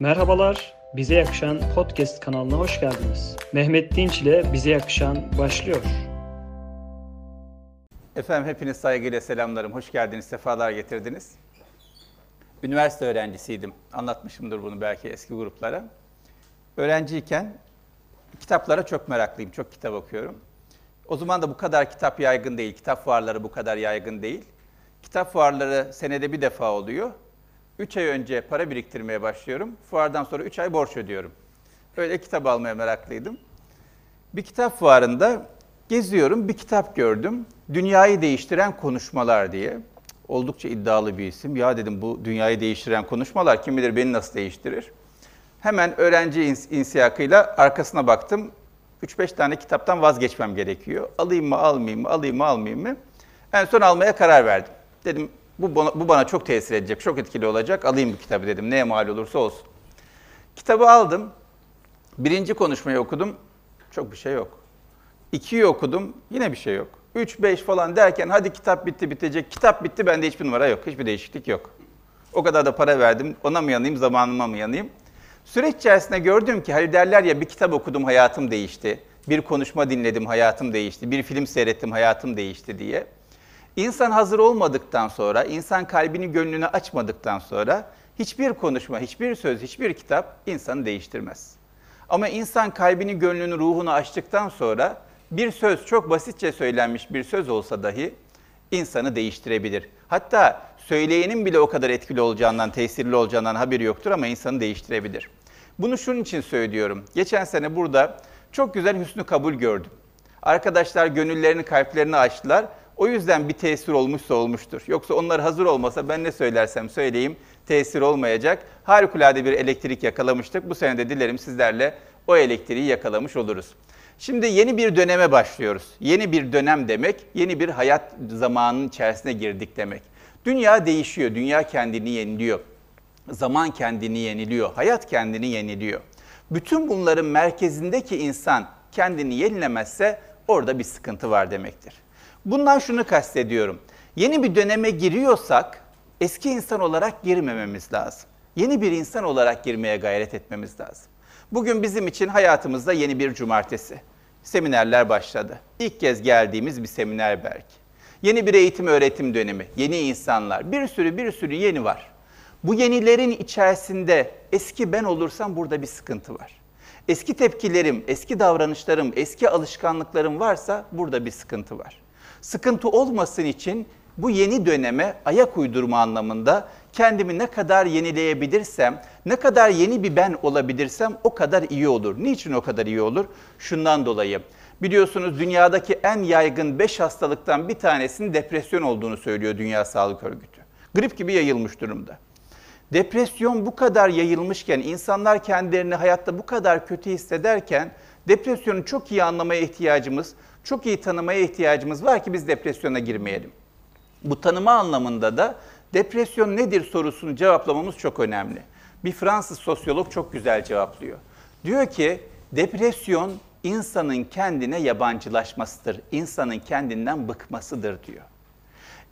Merhabalar, Bize Yakışan Podcast kanalına hoş geldiniz. Mehmet Dinç ile Bize Yakışan başlıyor. Efendim hepiniz saygıyla selamlarım. Hoş geldiniz, sefalar getirdiniz. Üniversite öğrencisiydim. Anlatmışımdır bunu belki eski gruplara. Öğrenciyken kitaplara çok meraklıyım. Çok kitap okuyorum. O zaman da bu kadar kitap yaygın değil. Kitap fuarları bu kadar yaygın değil. Kitap fuarları senede bir defa oluyor. 3 ay önce para biriktirmeye başlıyorum. Fuardan sonra 3 ay borç ödüyorum. Öyle kitap almaya meraklıydım. Bir kitap fuarında geziyorum, bir kitap gördüm. Dünyayı Değiştiren Konuşmalar diye. Oldukça iddialı bir isim. Ya dedim bu dünyayı değiştiren konuşmalar kim bilir beni nasıl değiştirir. Hemen öğrenci ins- insiyakıyla arkasına baktım. 3-5 tane kitaptan vazgeçmem gerekiyor. Alayım mı, almayayım mı, alayım mı, almayayım mı? En son almaya karar verdim. Dedim bu bana, bu bana çok tesir edecek, çok etkili olacak. Alayım bu kitabı dedim. Neye mal olursa olsun. Kitabı aldım. Birinci konuşmayı okudum. Çok bir şey yok. İkiyi okudum. Yine bir şey yok. Üç, beş falan derken hadi kitap bitti bitecek. Kitap bitti bende hiçbir numara yok. Hiçbir değişiklik yok. O kadar da para verdim. Ona mı yanayım, zamanıma mı yanayım? Süreç içerisinde gördüm ki hani derler ya bir kitap okudum hayatım değişti. Bir konuşma dinledim hayatım değişti. Bir film seyrettim hayatım değişti diye. İnsan hazır olmadıktan sonra, insan kalbini gönlünü açmadıktan sonra hiçbir konuşma, hiçbir söz, hiçbir kitap insanı değiştirmez. Ama insan kalbini, gönlünü, ruhunu açtıktan sonra bir söz çok basitçe söylenmiş bir söz olsa dahi insanı değiştirebilir. Hatta söyleyenin bile o kadar etkili olacağından, tesirli olacağından haberi yoktur ama insanı değiştirebilir. Bunu şunun için söylüyorum. Geçen sene burada çok güzel hüsnü kabul gördüm. Arkadaşlar gönüllerini, kalplerini açtılar. O yüzden bir tesir olmuşsa olmuştur. Yoksa onlar hazır olmasa ben ne söylersem söyleyeyim tesir olmayacak. Harikulade bir elektrik yakalamıştık. Bu sene de dilerim sizlerle o elektriği yakalamış oluruz. Şimdi yeni bir döneme başlıyoruz. Yeni bir dönem demek, yeni bir hayat zamanının içerisine girdik demek. Dünya değişiyor, dünya kendini yeniliyor. Zaman kendini yeniliyor, hayat kendini yeniliyor. Bütün bunların merkezindeki insan kendini yenilemezse orada bir sıkıntı var demektir. Bundan şunu kastediyorum. Yeni bir döneme giriyorsak eski insan olarak girmememiz lazım. Yeni bir insan olarak girmeye gayret etmemiz lazım. Bugün bizim için hayatımızda yeni bir cumartesi. Seminerler başladı. İlk kez geldiğimiz bir seminer belki. Yeni bir eğitim öğretim dönemi, yeni insanlar, bir sürü bir sürü yeni var. Bu yenilerin içerisinde eski ben olursam burada bir sıkıntı var. Eski tepkilerim, eski davranışlarım, eski alışkanlıklarım varsa burada bir sıkıntı var. Sıkıntı olmasın için bu yeni döneme ayak uydurma anlamında kendimi ne kadar yenileyebilirsem, ne kadar yeni bir ben olabilirsem o kadar iyi olur. Niçin o kadar iyi olur? Şundan dolayı. Biliyorsunuz dünyadaki en yaygın 5 hastalıktan bir tanesinin depresyon olduğunu söylüyor Dünya Sağlık Örgütü. Grip gibi yayılmış durumda. Depresyon bu kadar yayılmışken, insanlar kendilerini hayatta bu kadar kötü hissederken depresyonu çok iyi anlamaya ihtiyacımız, çok iyi tanımaya ihtiyacımız var ki biz depresyona girmeyelim. Bu tanıma anlamında da depresyon nedir sorusunu cevaplamamız çok önemli. Bir Fransız sosyolog çok güzel cevaplıyor. Diyor ki depresyon insanın kendine yabancılaşmasıdır, insanın kendinden bıkmasıdır diyor.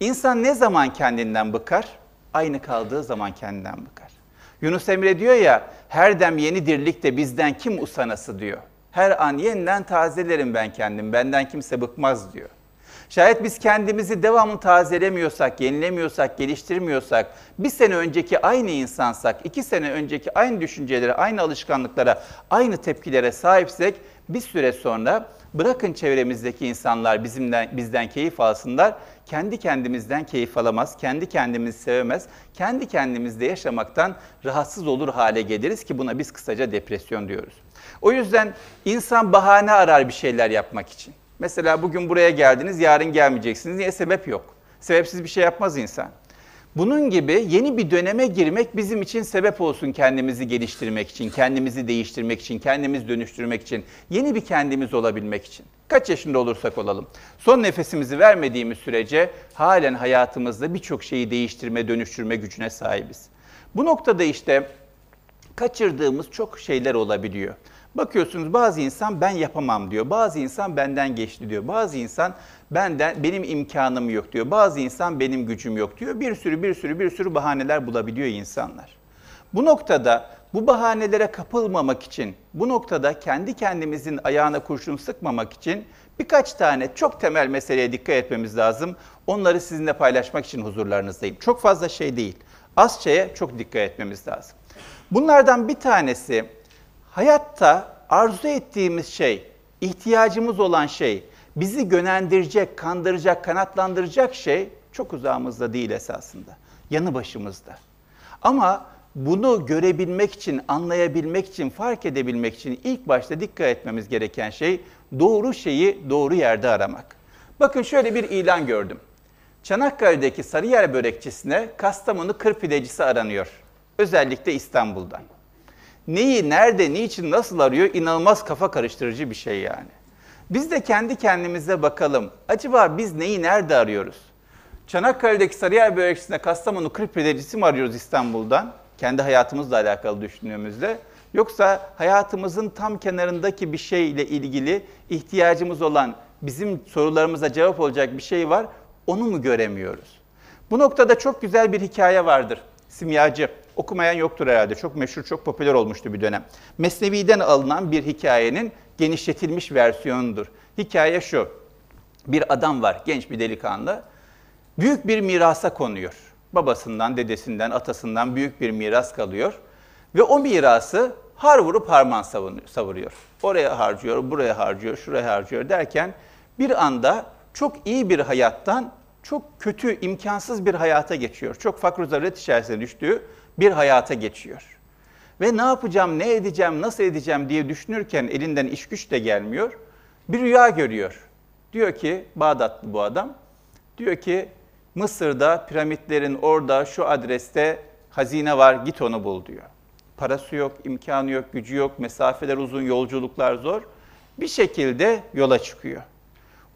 İnsan ne zaman kendinden bıkar? Aynı kaldığı zaman kendinden bıkar. Yunus Emre diyor ya, her dem yeni dirlikte bizden kim usanası diyor. Her an yeniden tazelerim ben kendim, benden kimse bıkmaz diyor. Şayet biz kendimizi devamlı tazelemiyorsak, yenilemiyorsak, geliştirmiyorsak, bir sene önceki aynı insansak, iki sene önceki aynı düşüncelere, aynı alışkanlıklara, aynı tepkilere sahipsek bir süre sonra bırakın çevremizdeki insanlar bizimden, bizden keyif alsınlar, kendi kendimizden keyif alamaz, kendi kendimizi sevemez, kendi kendimizde yaşamaktan rahatsız olur hale geliriz ki buna biz kısaca depresyon diyoruz. O yüzden insan bahane arar bir şeyler yapmak için. Mesela bugün buraya geldiniz, yarın gelmeyeceksiniz. Niye? Sebep yok. Sebepsiz bir şey yapmaz insan. Bunun gibi yeni bir döneme girmek bizim için sebep olsun kendimizi geliştirmek için, kendimizi değiştirmek için, kendimizi dönüştürmek için, yeni bir kendimiz olabilmek için. Kaç yaşında olursak olalım. Son nefesimizi vermediğimiz sürece halen hayatımızda birçok şeyi değiştirme, dönüştürme gücüne sahibiz. Bu noktada işte kaçırdığımız çok şeyler olabiliyor. Bakıyorsunuz bazı insan ben yapamam diyor. Bazı insan benden geçti diyor. Bazı insan benden benim imkanım yok diyor. Bazı insan benim gücüm yok diyor. Bir sürü bir sürü bir sürü bahaneler bulabiliyor insanlar. Bu noktada bu bahanelere kapılmamak için, bu noktada kendi kendimizin ayağına kurşun sıkmamak için birkaç tane çok temel meseleye dikkat etmemiz lazım. Onları sizinle paylaşmak için huzurlarınızdayım. Çok fazla şey değil. Az şeye çok dikkat etmemiz lazım. Bunlardan bir tanesi hayatta arzu ettiğimiz şey, ihtiyacımız olan şey, bizi yönlendirecek, kandıracak, kanatlandıracak şey çok uzağımızda değil esasında. Yanı başımızda. Ama bunu görebilmek için, anlayabilmek için, fark edebilmek için ilk başta dikkat etmemiz gereken şey doğru şeyi doğru yerde aramak. Bakın şöyle bir ilan gördüm. Çanakkale'deki Sarıyer börekçisine Kastamonu kır pidecisi aranıyor. Özellikle İstanbul'dan. Neyi, nerede, niçin, nasıl arıyor inanılmaz kafa karıştırıcı bir şey yani. Biz de kendi kendimize bakalım. Acaba biz neyi nerede arıyoruz? Çanakkale'deki Sarıyer börekçisine Kastamonu kır pidecisi mi arıyoruz İstanbul'dan? Kendi hayatımızla alakalı düşündüğümüzde. Yoksa hayatımızın tam kenarındaki bir şeyle ilgili ihtiyacımız olan, bizim sorularımıza cevap olacak bir şey var, onu mu göremiyoruz? Bu noktada çok güzel bir hikaye vardır. Simyacı, okumayan yoktur herhalde. Çok meşhur, çok popüler olmuştu bir dönem. Mesnevi'den alınan bir hikayenin genişletilmiş versiyonudur. Hikaye şu. Bir adam var, genç bir delikanlı. Büyük bir mirasa konuyor. Babasından, dedesinden, atasından büyük bir miras kalıyor. Ve o mirası har vurup harman savuruyor. Oraya harcıyor, buraya harcıyor, şuraya harcıyor derken bir anda çok iyi bir hayattan çok kötü, imkansız bir hayata geçiyor. Çok fakr zaruret içerisine düştüğü bir hayata geçiyor. Ve ne yapacağım, ne edeceğim, nasıl edeceğim diye düşünürken elinden iş güç de gelmiyor. Bir rüya görüyor. Diyor ki, Bağdatlı bu adam, diyor ki Mısır'da piramitlerin orada şu adreste hazine var git onu bul diyor. Parası yok, imkanı yok, gücü yok, mesafeler uzun, yolculuklar zor. Bir şekilde yola çıkıyor.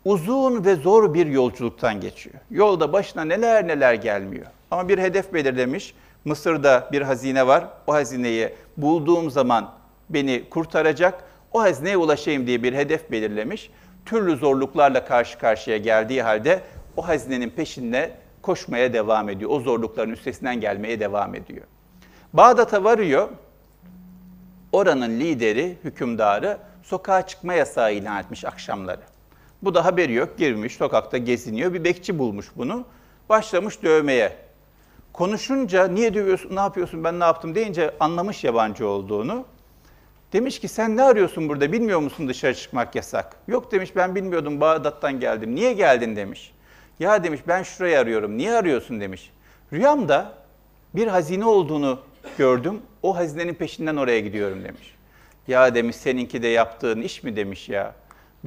Uzun ve zor bir yolculuktan geçiyor. Yolda başına neler neler gelmiyor. Ama bir hedef belirlemiş. Mısır'da bir hazine var. O hazineyi bulduğum zaman beni kurtaracak. O hazineye ulaşayım diye bir hedef belirlemiş. Türlü zorluklarla karşı karşıya geldiği halde o hazinenin peşinde koşmaya devam ediyor. O zorlukların üstesinden gelmeye devam ediyor. Bağdat'a varıyor. Oranın lideri, hükümdarı sokağa çıkma yasağı ilan etmiş akşamları. Bu da haberi yok. Girmiş, sokakta geziniyor. Bir bekçi bulmuş bunu. Başlamış dövmeye. Konuşunca niye dövüyorsun, ne yapıyorsun, ben ne yaptım deyince anlamış yabancı olduğunu. Demiş ki sen ne arıyorsun burada, bilmiyor musun dışarı çıkmak yasak? Yok demiş ben bilmiyordum, Bağdat'tan geldim. Niye geldin demiş. Ya demiş ben şurayı arıyorum. Niye arıyorsun demiş. Rüyamda bir hazine olduğunu gördüm. O hazinenin peşinden oraya gidiyorum demiş. Ya demiş seninki de yaptığın iş mi demiş ya.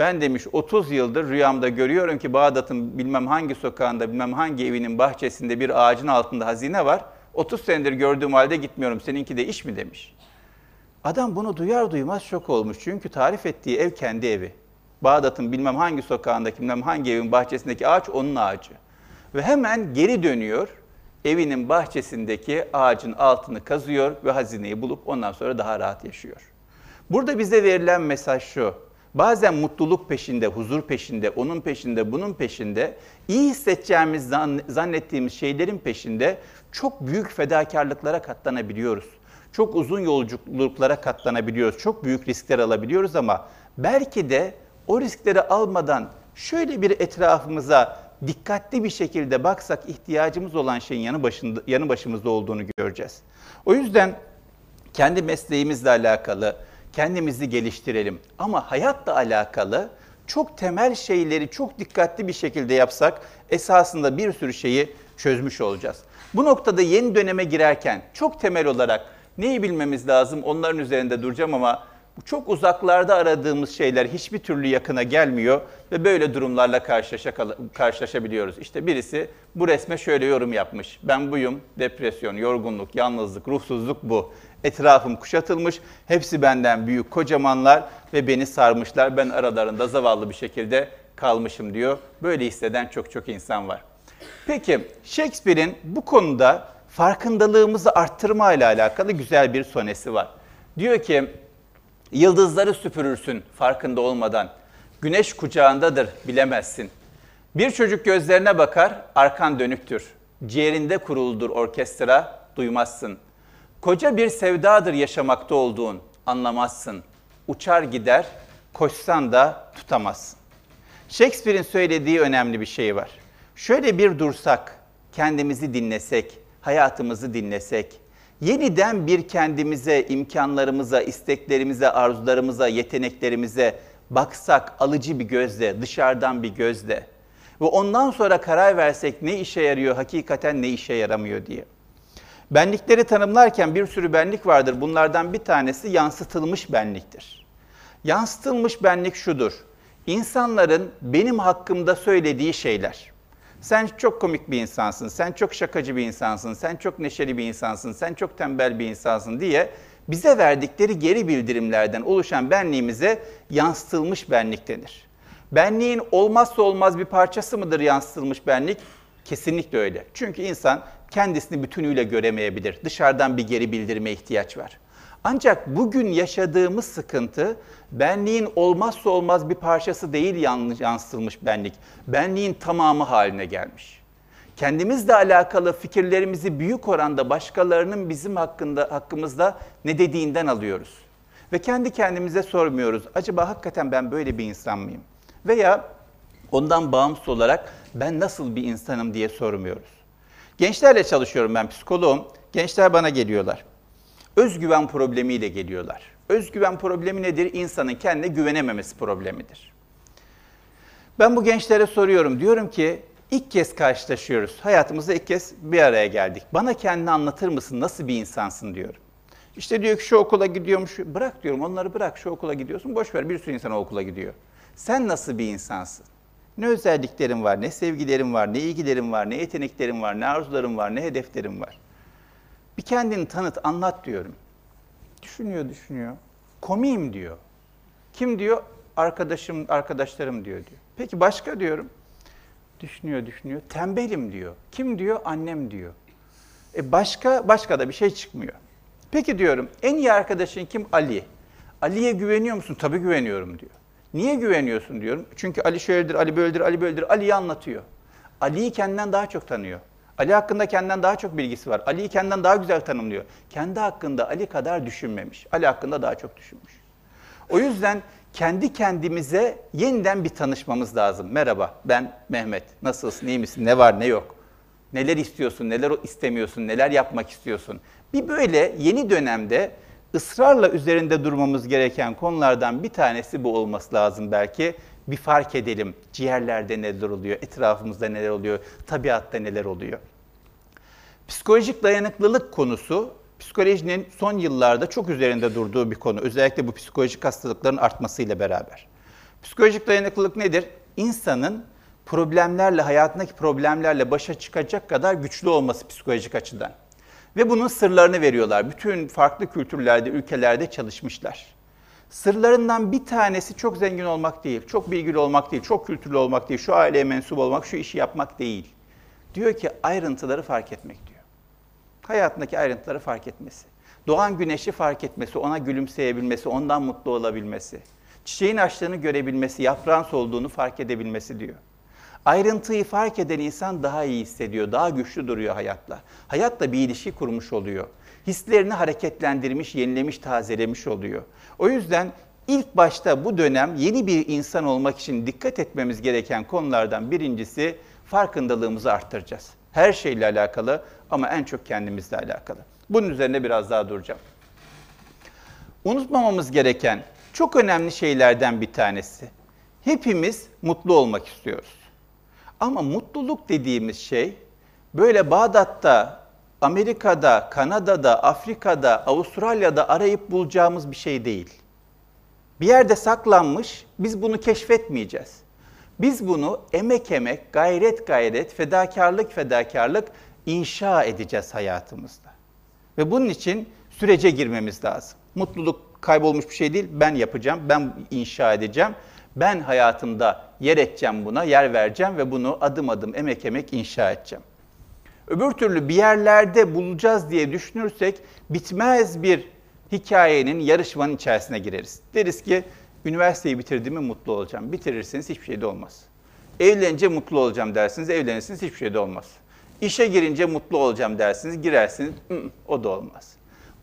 Ben demiş 30 yıldır rüyamda görüyorum ki Bağdat'ın bilmem hangi sokağında, bilmem hangi evinin bahçesinde bir ağacın altında hazine var. 30 senedir gördüğüm halde gitmiyorum. Seninki de iş mi demiş. Adam bunu duyar duymaz şok olmuş. Çünkü tarif ettiği ev kendi evi. Bağdat'ın bilmem hangi sokağındaki, bilmem hangi evin bahçesindeki ağaç onun ağacı. Ve hemen geri dönüyor, evinin bahçesindeki ağacın altını kazıyor ve hazineyi bulup ondan sonra daha rahat yaşıyor. Burada bize verilen mesaj şu. Bazen mutluluk peşinde, huzur peşinde, onun peşinde, bunun peşinde, iyi hissedeceğimiz zannettiğimiz şeylerin peşinde çok büyük fedakarlıklara katlanabiliyoruz. Çok uzun yolculuklara katlanabiliyoruz. Çok büyük riskler alabiliyoruz ama belki de o riskleri almadan şöyle bir etrafımıza dikkatli bir şekilde baksak ihtiyacımız olan şeyin yanı, başında, yanı başımızda olduğunu göreceğiz. O yüzden kendi mesleğimizle alakalı kendimizi geliştirelim. Ama hayatla alakalı çok temel şeyleri çok dikkatli bir şekilde yapsak esasında bir sürü şeyi çözmüş olacağız. Bu noktada yeni döneme girerken çok temel olarak neyi bilmemiz lazım onların üzerinde duracağım ama çok uzaklarda aradığımız şeyler hiçbir türlü yakına gelmiyor ve böyle durumlarla karşılaşabiliyoruz. İşte birisi bu resme şöyle yorum yapmış. Ben buyum, depresyon, yorgunluk, yalnızlık, ruhsuzluk bu. Etrafım kuşatılmış, hepsi benden büyük kocamanlar ve beni sarmışlar. Ben aralarında zavallı bir şekilde kalmışım diyor. Böyle hisseden çok çok insan var. Peki Shakespeare'in bu konuda farkındalığımızı arttırma ile alakalı güzel bir sonesi var. Diyor ki Yıldızları süpürürsün farkında olmadan. Güneş kucağındadır bilemezsin. Bir çocuk gözlerine bakar, arkan dönüktür. Ciğerinde kuruldur orkestra, duymazsın. Koca bir sevdadır yaşamakta olduğun, anlamazsın. Uçar gider, koşsan da tutamazsın. Shakespeare'in söylediği önemli bir şey var. Şöyle bir dursak, kendimizi dinlesek, hayatımızı dinlesek, yeniden bir kendimize, imkanlarımıza, isteklerimize, arzularımıza, yeteneklerimize baksak alıcı bir gözle, dışarıdan bir gözle ve ondan sonra karar versek ne işe yarıyor, hakikaten ne işe yaramıyor diye. Benlikleri tanımlarken bir sürü benlik vardır. Bunlardan bir tanesi yansıtılmış benliktir. Yansıtılmış benlik şudur. İnsanların benim hakkımda söylediği şeyler. Sen çok komik bir insansın, sen çok şakacı bir insansın, sen çok neşeli bir insansın, sen çok tembel bir insansın diye bize verdikleri geri bildirimlerden oluşan benliğimize yansıtılmış benlik denir. Benliğin olmazsa olmaz bir parçası mıdır yansıtılmış benlik? Kesinlikle öyle. Çünkü insan kendisini bütünüyle göremeyebilir. Dışarıdan bir geri bildirime ihtiyaç var. Ancak bugün yaşadığımız sıkıntı benliğin olmazsa olmaz bir parçası değil yansıtılmış benlik. Benliğin tamamı haline gelmiş. Kendimizle alakalı fikirlerimizi büyük oranda başkalarının bizim hakkında hakkımızda ne dediğinden alıyoruz. Ve kendi kendimize sormuyoruz. Acaba hakikaten ben böyle bir insan mıyım? Veya ondan bağımsız olarak ben nasıl bir insanım diye sormuyoruz. Gençlerle çalışıyorum ben psikoloğum. Gençler bana geliyorlar. Özgüven problemiyle geliyorlar. Özgüven problemi nedir? İnsanın kendine güvenememesi problemidir. Ben bu gençlere soruyorum. Diyorum ki ilk kez karşılaşıyoruz. Hayatımızda ilk kez bir araya geldik. Bana kendini anlatır mısın? Nasıl bir insansın diyorum. İşte diyor ki şu okula gidiyormuş. Bırak diyorum onları bırak şu okula gidiyorsun. Boş ver bir sürü insan o okula gidiyor. Sen nasıl bir insansın? Ne özelliklerin var, ne sevgilerin var, ne ilgilerin var, ne yeteneklerin var, ne arzuların var, ne hedeflerin var. Bir kendini tanıt, anlat diyorum. Düşünüyor, düşünüyor. Komiyim diyor. Kim diyor? Arkadaşım, arkadaşlarım diyor diyor. Peki başka diyorum. Düşünüyor, düşünüyor. Tembelim diyor. Kim diyor? Annem diyor. E başka, başka da bir şey çıkmıyor. Peki diyorum, en iyi arkadaşın kim? Ali. Ali'ye güveniyor musun? Tabii güveniyorum diyor. Niye güveniyorsun diyorum. Çünkü Ali şöyledir, Ali böyledir, Ali böyledir. Ali'yi anlatıyor. Ali'yi kendinden daha çok tanıyor. Ali hakkında kendinden daha çok bilgisi var. Ali'yi kendinden daha güzel tanımlıyor. Kendi hakkında Ali kadar düşünmemiş. Ali hakkında daha çok düşünmüş. O yüzden kendi kendimize yeniden bir tanışmamız lazım. Merhaba, ben Mehmet. Nasılsın, iyi misin, ne var, ne yok? Neler istiyorsun, neler istemiyorsun, neler yapmak istiyorsun? Bir böyle yeni dönemde ısrarla üzerinde durmamız gereken konulardan bir tanesi bu olması lazım belki. Bir fark edelim ciğerlerde neler oluyor, etrafımızda neler oluyor, tabiatta neler oluyor. Psikolojik dayanıklılık konusu psikolojinin son yıllarda çok üzerinde durduğu bir konu. Özellikle bu psikolojik hastalıkların artmasıyla beraber. Psikolojik dayanıklılık nedir? İnsanın problemlerle, hayatındaki problemlerle başa çıkacak kadar güçlü olması psikolojik açıdan. Ve bunun sırlarını veriyorlar. Bütün farklı kültürlerde, ülkelerde çalışmışlar. Sırlarından bir tanesi çok zengin olmak değil, çok bilgili olmak değil, çok kültürlü olmak değil, şu aileye mensup olmak, şu işi yapmak değil. Diyor ki ayrıntıları fark etmek diyor. Hayatındaki ayrıntıları fark etmesi. Doğan güneşi fark etmesi, ona gülümseyebilmesi, ondan mutlu olabilmesi. Çiçeğin açtığını görebilmesi, yaprağın solduğunu fark edebilmesi diyor. Ayrıntıyı fark eden insan daha iyi hissediyor, daha güçlü duruyor hayatla. Hayatla bir ilişki kurmuş oluyor. Hislerini hareketlendirmiş, yenilemiş, tazelemiş oluyor. O yüzden ilk başta bu dönem yeni bir insan olmak için dikkat etmemiz gereken konulardan birincisi farkındalığımızı arttıracağız. Her şeyle alakalı ama en çok kendimizle alakalı. Bunun üzerine biraz daha duracağım. Unutmamamız gereken çok önemli şeylerden bir tanesi. Hepimiz mutlu olmak istiyoruz. Ama mutluluk dediğimiz şey böyle Bağdat'ta, Amerika'da, Kanada'da, Afrika'da, Avustralya'da arayıp bulacağımız bir şey değil. Bir yerde saklanmış, biz bunu keşfetmeyeceğiz. Biz bunu emek emek, gayret gayret, fedakarlık fedakarlık inşa edeceğiz hayatımızda. Ve bunun için sürece girmemiz lazım. Mutluluk kaybolmuş bir şey değil, ben yapacağım, ben inşa edeceğim. Ben hayatımda yer edeceğim buna, yer vereceğim ve bunu adım adım emek emek inşa edeceğim. Öbür türlü bir yerlerde bulacağız diye düşünürsek bitmez bir hikayenin, yarışmanın içerisine gireriz. Deriz ki üniversiteyi bitirdiğimi mutlu olacağım. Bitirirseniz hiçbir şey de olmaz. Evlenince mutlu olacağım dersiniz, evlenirsiniz hiçbir şey de olmaz. İşe girince mutlu olacağım dersiniz, girersiniz, o da olmaz.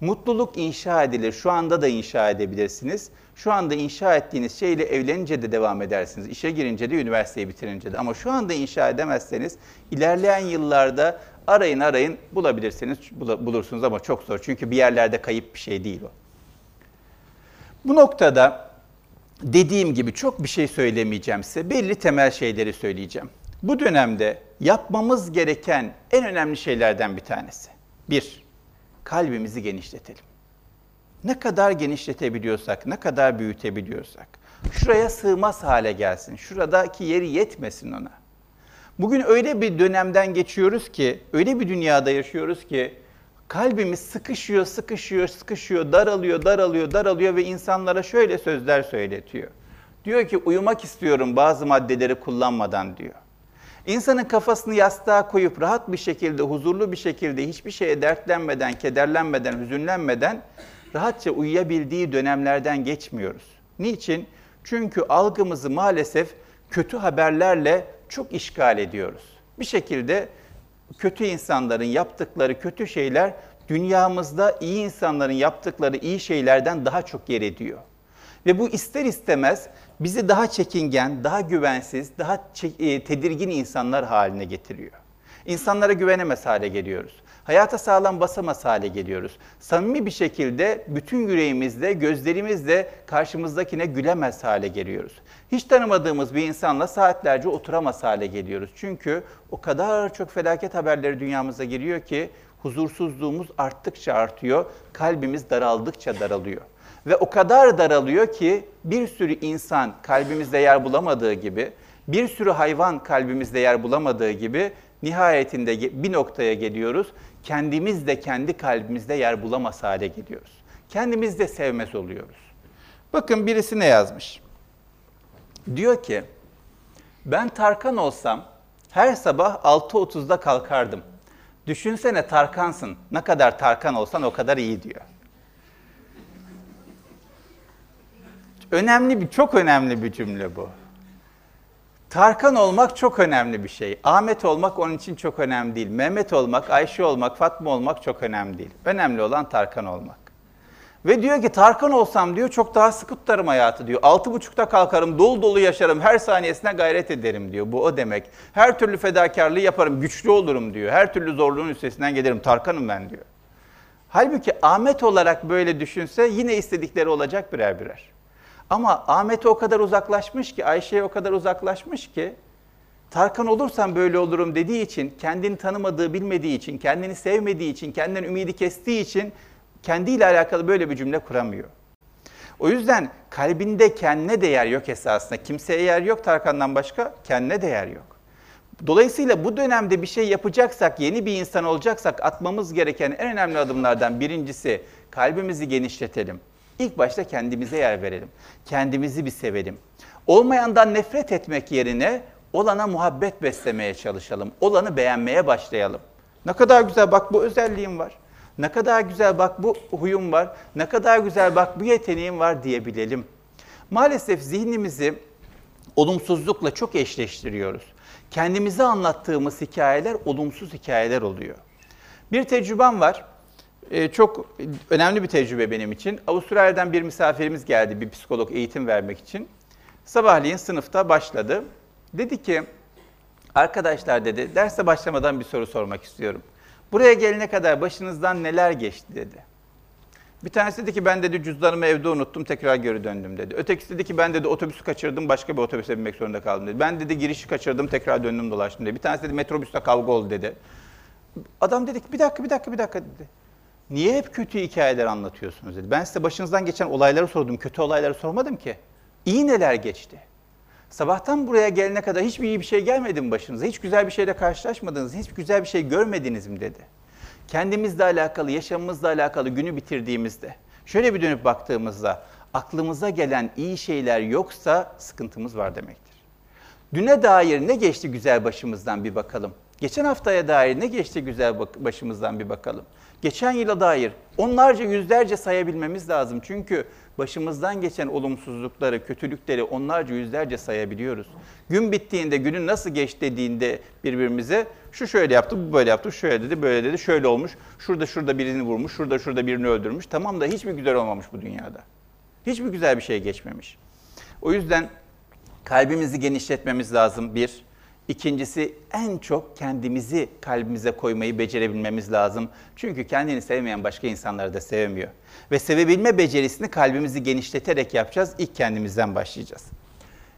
Mutluluk inşa edilir. Şu anda da inşa edebilirsiniz. Şu anda inşa ettiğiniz şeyle evlenince de devam edersiniz. İşe girince de, üniversiteyi bitirince de. Ama şu anda inşa edemezseniz ilerleyen yıllarda arayın arayın bulabilirsiniz, bulursunuz ama çok zor. Çünkü bir yerlerde kayıp bir şey değil o. Bu noktada dediğim gibi çok bir şey söylemeyeceğim size. Belli temel şeyleri söyleyeceğim. Bu dönemde yapmamız gereken en önemli şeylerden bir tanesi. Bir, kalbimizi genişletelim. Ne kadar genişletebiliyorsak, ne kadar büyütebiliyorsak, şuraya sığmaz hale gelsin, şuradaki yeri yetmesin ona. Bugün öyle bir dönemden geçiyoruz ki, öyle bir dünyada yaşıyoruz ki, kalbimiz sıkışıyor, sıkışıyor, sıkışıyor, daralıyor, daralıyor, daralıyor ve insanlara şöyle sözler söyletiyor. Diyor ki uyumak istiyorum bazı maddeleri kullanmadan diyor. İnsanın kafasını yastığa koyup rahat bir şekilde, huzurlu bir şekilde, hiçbir şeye dertlenmeden, kederlenmeden, hüzünlenmeden rahatça uyuyabildiği dönemlerden geçmiyoruz. Niçin? Çünkü algımızı maalesef kötü haberlerle çok işgal ediyoruz. Bir şekilde kötü insanların yaptıkları kötü şeyler dünyamızda iyi insanların yaptıkları iyi şeylerden daha çok yer ediyor. Ve bu ister istemez bizi daha çekingen, daha güvensiz, daha e, tedirgin insanlar haline getiriyor. İnsanlara güvenemez hale geliyoruz. Hayata sağlam basamaz hale geliyoruz. Samimi bir şekilde bütün yüreğimizle, gözlerimizle karşımızdakine gülemez hale geliyoruz. Hiç tanımadığımız bir insanla saatlerce oturamaz hale geliyoruz. Çünkü o kadar çok felaket haberleri dünyamıza giriyor ki huzursuzluğumuz arttıkça artıyor, kalbimiz daraldıkça daralıyor. Ve o kadar daralıyor ki bir sürü insan kalbimizde yer bulamadığı gibi, bir sürü hayvan kalbimizde yer bulamadığı gibi nihayetinde bir noktaya geliyoruz. Kendimiz de kendi kalbimizde yer bulamaz hale geliyoruz. Kendimiz de sevmez oluyoruz. Bakın birisi ne yazmış? Diyor ki, ben Tarkan olsam her sabah 6.30'da kalkardım. Düşünsene Tarkansın. Ne kadar Tarkan olsan o kadar iyi diyor. Önemli bir, çok önemli bir cümle bu. Tarkan olmak çok önemli bir şey. Ahmet olmak onun için çok önemli değil. Mehmet olmak, Ayşe olmak, Fatma olmak çok önemli değil. Önemli olan Tarkan olmak. Ve diyor ki Tarkan olsam diyor çok daha sıkı tutarım hayatı diyor. Altı buçukta kalkarım, dolu dolu yaşarım, her saniyesine gayret ederim diyor. Bu o demek. Her türlü fedakarlığı yaparım, güçlü olurum diyor. Her türlü zorluğun üstesinden gelirim. Tarkanım ben diyor. Halbuki Ahmet olarak böyle düşünse yine istedikleri olacak birer birer. Ama Ahmet'e o kadar uzaklaşmış ki, Ayşe'ye o kadar uzaklaşmış ki, Tarkan olursam böyle olurum dediği için, kendini tanımadığı, bilmediği için, kendini sevmediği için, kendinden ümidi kestiği için kendiyle alakalı böyle bir cümle kuramıyor. O yüzden kalbinde kendine değer yok esasında. Kimseye yer yok Tarkan'dan başka, kendine değer yok. Dolayısıyla bu dönemde bir şey yapacaksak, yeni bir insan olacaksak atmamız gereken en önemli adımlardan birincisi kalbimizi genişletelim. İlk başta kendimize yer verelim. Kendimizi bir sevelim. Olmayandan nefret etmek yerine olana muhabbet beslemeye çalışalım. Olanı beğenmeye başlayalım. Ne kadar güzel bak bu özelliğim var. Ne kadar güzel bak bu huyum var. Ne kadar güzel bak bu yeteneğim var diyebilelim. Maalesef zihnimizi olumsuzlukla çok eşleştiriyoruz. Kendimize anlattığımız hikayeler olumsuz hikayeler oluyor. Bir tecrübem var. Ee, çok önemli bir tecrübe benim için. Avustralya'dan bir misafirimiz geldi bir psikolog eğitim vermek için. Sabahleyin sınıfta başladı. Dedi ki, arkadaşlar dedi, derse başlamadan bir soru sormak istiyorum. Buraya gelene kadar başınızdan neler geçti dedi. Bir tanesi dedi ki ben dedi cüzdanımı evde unuttum tekrar geri döndüm dedi. Ötekisi dedi ki ben dedi otobüsü kaçırdım başka bir otobüse binmek zorunda kaldım dedi. Ben dedi girişi kaçırdım tekrar döndüm dolaştım dedi. Bir tanesi dedi metrobüste kavga oldu dedi. Adam dedi ki bir dakika bir dakika bir dakika dedi. Niye hep kötü hikayeler anlatıyorsunuz dedi. Ben size başınızdan geçen olayları sordum, kötü olayları sormadım ki. İyi neler geçti? Sabahtan buraya gelene kadar hiçbir iyi bir şey gelmedi mi başınıza? Hiç güzel bir şeyle karşılaşmadınız, hiç güzel bir şey görmediniz mi dedi. Kendimizle alakalı, yaşamımızla alakalı günü bitirdiğimizde, şöyle bir dönüp baktığımızda aklımıza gelen iyi şeyler yoksa sıkıntımız var demektir. Düne dair ne geçti güzel başımızdan bir bakalım. Geçen haftaya dair ne geçti güzel başımızdan bir bakalım. Geçen yıla dair onlarca yüzlerce sayabilmemiz lazım. Çünkü başımızdan geçen olumsuzlukları, kötülükleri onlarca yüzlerce sayabiliyoruz. Gün bittiğinde günün nasıl geç dediğinde birbirimize şu şöyle yaptı, bu böyle yaptı, şöyle dedi, böyle dedi, şöyle olmuş. Şurada şurada birini vurmuş, şurada şurada birini öldürmüş. Tamam da hiçbir güzel olmamış bu dünyada. Hiçbir güzel bir şey geçmemiş. O yüzden kalbimizi genişletmemiz lazım bir. İkincisi en çok kendimizi kalbimize koymayı becerebilmemiz lazım. Çünkü kendini sevmeyen başka insanları da sevmiyor. Ve sevebilme becerisini kalbimizi genişleterek yapacağız. İlk kendimizden başlayacağız.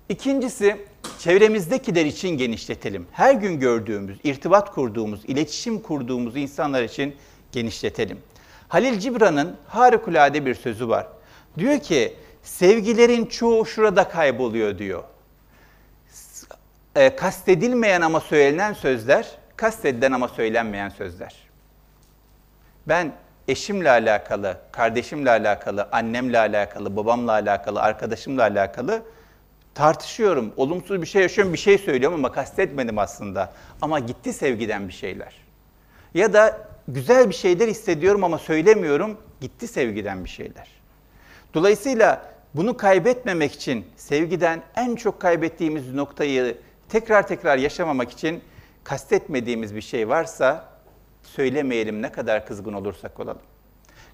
İkincisi çevremizdekiler için genişletelim. Her gün gördüğümüz, irtibat kurduğumuz, iletişim kurduğumuz insanlar için genişletelim. Halil Cibran'ın harikulade bir sözü var. Diyor ki sevgilerin çoğu şurada kayboluyor diyor e, kastedilmeyen ama söylenen sözler, kastedilen ama söylenmeyen sözler. Ben eşimle alakalı, kardeşimle alakalı, annemle alakalı, babamla alakalı, arkadaşımla alakalı tartışıyorum. Olumsuz bir şey yaşıyorum, bir şey söylüyorum ama kastetmedim aslında. Ama gitti sevgiden bir şeyler. Ya da güzel bir şeyler hissediyorum ama söylemiyorum, gitti sevgiden bir şeyler. Dolayısıyla bunu kaybetmemek için sevgiden en çok kaybettiğimiz noktayı tekrar tekrar yaşamamak için kastetmediğimiz bir şey varsa söylemeyelim ne kadar kızgın olursak olalım.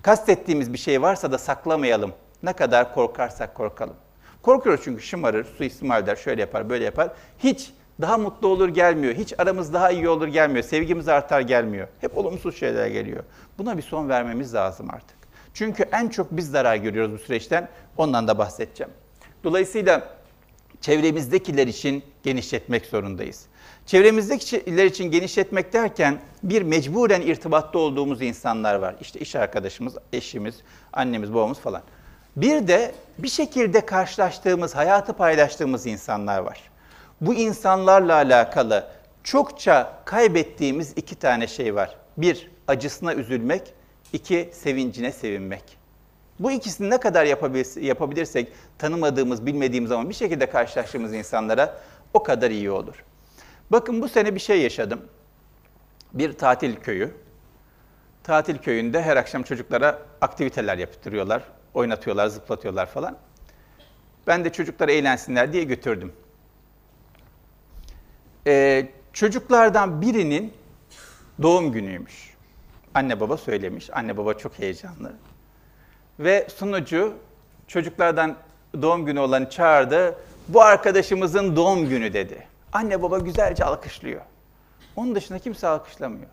Kastettiğimiz bir şey varsa da saklamayalım. Ne kadar korkarsak korkalım. Korkuyoruz çünkü şımarır, suistimal eder, şöyle yapar, böyle yapar. Hiç daha mutlu olur gelmiyor. Hiç aramız daha iyi olur gelmiyor. Sevgimiz artar gelmiyor. Hep olumsuz şeyler geliyor. Buna bir son vermemiz lazım artık. Çünkü en çok biz zarar görüyoruz bu süreçten. Ondan da bahsedeceğim. Dolayısıyla çevremizdekiler için genişletmek zorundayız. Çevremizdekiler için genişletmek derken bir mecburen irtibatta olduğumuz insanlar var. İşte iş arkadaşımız, eşimiz, annemiz, babamız falan. Bir de bir şekilde karşılaştığımız, hayatı paylaştığımız insanlar var. Bu insanlarla alakalı çokça kaybettiğimiz iki tane şey var. Bir, acısına üzülmek. iki sevincine sevinmek. Bu ikisini ne kadar yapabilirsek tanımadığımız, bilmediğimiz ama bir şekilde karşılaştığımız insanlara o kadar iyi olur. Bakın bu sene bir şey yaşadım. Bir tatil köyü. Tatil köyünde her akşam çocuklara aktiviteler yaptırıyorlar, oynatıyorlar, zıplatıyorlar falan. Ben de çocuklar eğlensinler diye götürdüm. Ee, çocuklardan birinin doğum günüymüş. Anne baba söylemiş. Anne baba çok heyecanlı. Ve sunucu çocuklardan doğum günü olanı çağırdı. Bu arkadaşımızın doğum günü dedi. Anne baba güzelce alkışlıyor. Onun dışında kimse alkışlamıyor.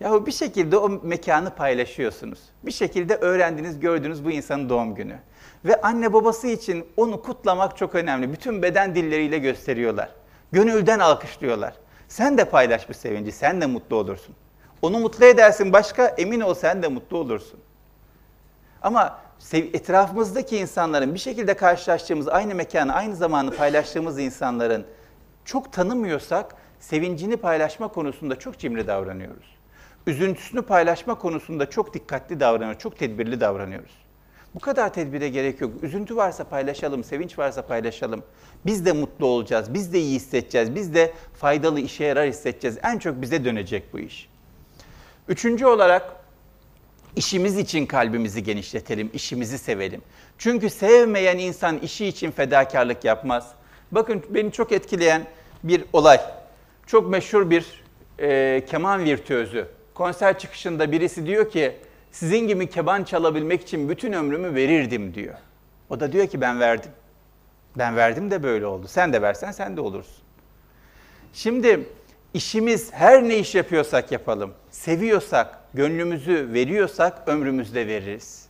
Yahu bir şekilde o mekanı paylaşıyorsunuz. Bir şekilde öğrendiniz, gördünüz bu insanın doğum günü. Ve anne babası için onu kutlamak çok önemli. Bütün beden dilleriyle gösteriyorlar. Gönülden alkışlıyorlar. Sen de paylaş bu sevinci, sen de mutlu olursun. Onu mutlu edersin başka, emin ol sen de mutlu olursun. Ama etrafımızdaki insanların bir şekilde karşılaştığımız, aynı mekanı, aynı zamanı paylaştığımız insanların çok tanımıyorsak sevincini paylaşma konusunda çok cimri davranıyoruz. Üzüntüsünü paylaşma konusunda çok dikkatli davranıyoruz, çok tedbirli davranıyoruz. Bu kadar tedbire gerek yok. Üzüntü varsa paylaşalım, sevinç varsa paylaşalım. Biz de mutlu olacağız, biz de iyi hissedeceğiz, biz de faydalı işe yarar hissedeceğiz. En çok bize dönecek bu iş. Üçüncü olarak İşimiz için kalbimizi genişletelim, işimizi sevelim. Çünkü sevmeyen insan işi için fedakarlık yapmaz. Bakın beni çok etkileyen bir olay. Çok meşhur bir e, keman virtüözü. Konser çıkışında birisi diyor ki, sizin gibi keman çalabilmek için bütün ömrümü verirdim diyor. O da diyor ki ben verdim. Ben verdim de böyle oldu. Sen de versen sen de olursun. Şimdi işimiz her ne iş yapıyorsak yapalım. Seviyorsak, gönlümüzü veriyorsak ömrümüzde veririz.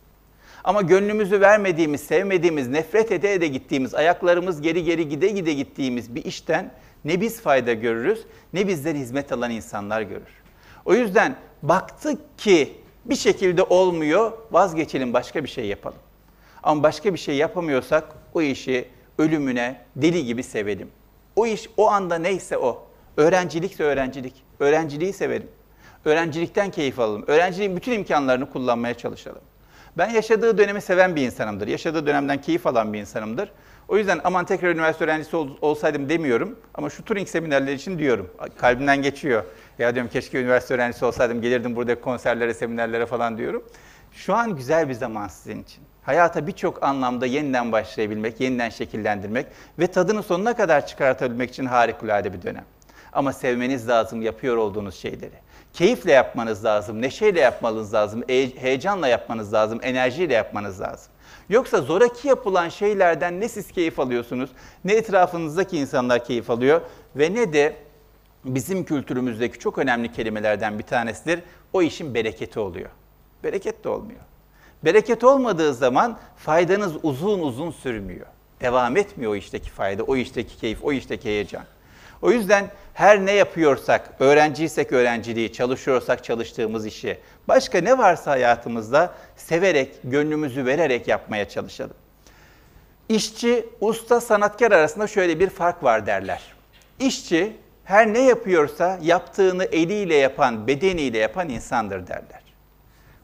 Ama gönlümüzü vermediğimiz, sevmediğimiz, nefret ede ede gittiğimiz, ayaklarımız geri geri gide gide gittiğimiz bir işten ne biz fayda görürüz, ne bizden hizmet alan insanlar görür. O yüzden baktık ki bir şekilde olmuyor, vazgeçelim başka bir şey yapalım. Ama başka bir şey yapamıyorsak o işi ölümüne deli gibi sevelim. O iş o anda neyse o. Öğrencilikse öğrencilik. Öğrenciliği severim. Öğrencilikten keyif alalım. Öğrenciliğin bütün imkanlarını kullanmaya çalışalım. Ben yaşadığı dönemi seven bir insanımdır. Yaşadığı dönemden keyif alan bir insanımdır. O yüzden aman tekrar üniversite öğrencisi ol, olsaydım demiyorum. Ama şu Turing seminerleri için diyorum. Kalbimden geçiyor. Ya diyorum keşke üniversite öğrencisi olsaydım gelirdim burada konserlere, seminerlere falan diyorum. Şu an güzel bir zaman sizin için. Hayata birçok anlamda yeniden başlayabilmek, yeniden şekillendirmek ve tadını sonuna kadar çıkartabilmek için harikulade bir dönem. Ama sevmeniz lazım yapıyor olduğunuz şeyleri. Keyifle yapmanız lazım, neşeyle yapmanız lazım, heyecanla yapmanız lazım, enerjiyle yapmanız lazım. Yoksa zoraki yapılan şeylerden ne siz keyif alıyorsunuz, ne etrafınızdaki insanlar keyif alıyor ve ne de bizim kültürümüzdeki çok önemli kelimelerden bir tanesidir. O işin bereketi oluyor. Bereket de olmuyor. Bereket olmadığı zaman faydanız uzun uzun sürmüyor. Devam etmiyor o işteki fayda, o işteki keyif, o işteki heyecan. O yüzden her ne yapıyorsak, öğrenciysek öğrenciliği, çalışıyorsak çalıştığımız işi, başka ne varsa hayatımızda severek, gönlümüzü vererek yapmaya çalışalım. İşçi, usta, sanatkar arasında şöyle bir fark var derler. İşçi her ne yapıyorsa yaptığını eliyle yapan, bedeniyle yapan insandır derler.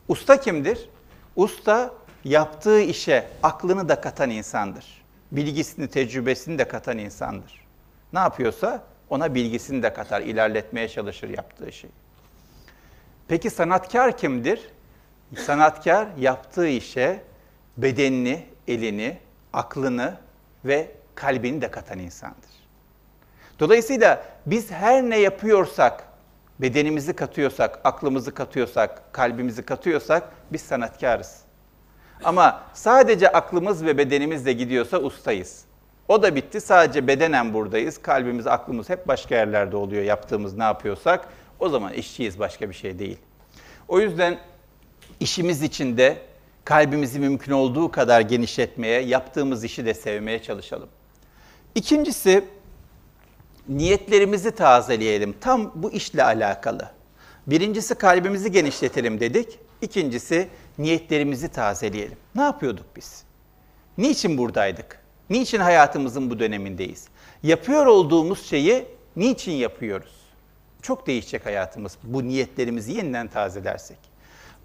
Usta kimdir? Usta yaptığı işe aklını da katan insandır. Bilgisini, tecrübesini de katan insandır. Ne yapıyorsa ona bilgisini de katar, ilerletmeye çalışır yaptığı şeyi. Peki sanatkar kimdir? Sanatkar yaptığı işe bedenini, elini, aklını ve kalbini de katan insandır. Dolayısıyla biz her ne yapıyorsak, bedenimizi katıyorsak, aklımızı katıyorsak, kalbimizi katıyorsak biz sanatkarız. Ama sadece aklımız ve bedenimizle gidiyorsa ustayız. O da bitti. Sadece bedenen buradayız. Kalbimiz, aklımız hep başka yerlerde oluyor yaptığımız ne yapıyorsak. O zaman işçiyiz başka bir şey değil. O yüzden işimiz içinde kalbimizi mümkün olduğu kadar genişletmeye, yaptığımız işi de sevmeye çalışalım. İkincisi niyetlerimizi tazeleyelim. Tam bu işle alakalı. Birincisi kalbimizi genişletelim dedik. İkincisi niyetlerimizi tazeleyelim. Ne yapıyorduk biz? Niçin buradaydık? Niçin hayatımızın bu dönemindeyiz? Yapıyor olduğumuz şeyi niçin yapıyoruz? Çok değişecek hayatımız bu niyetlerimizi yeniden tazelersek.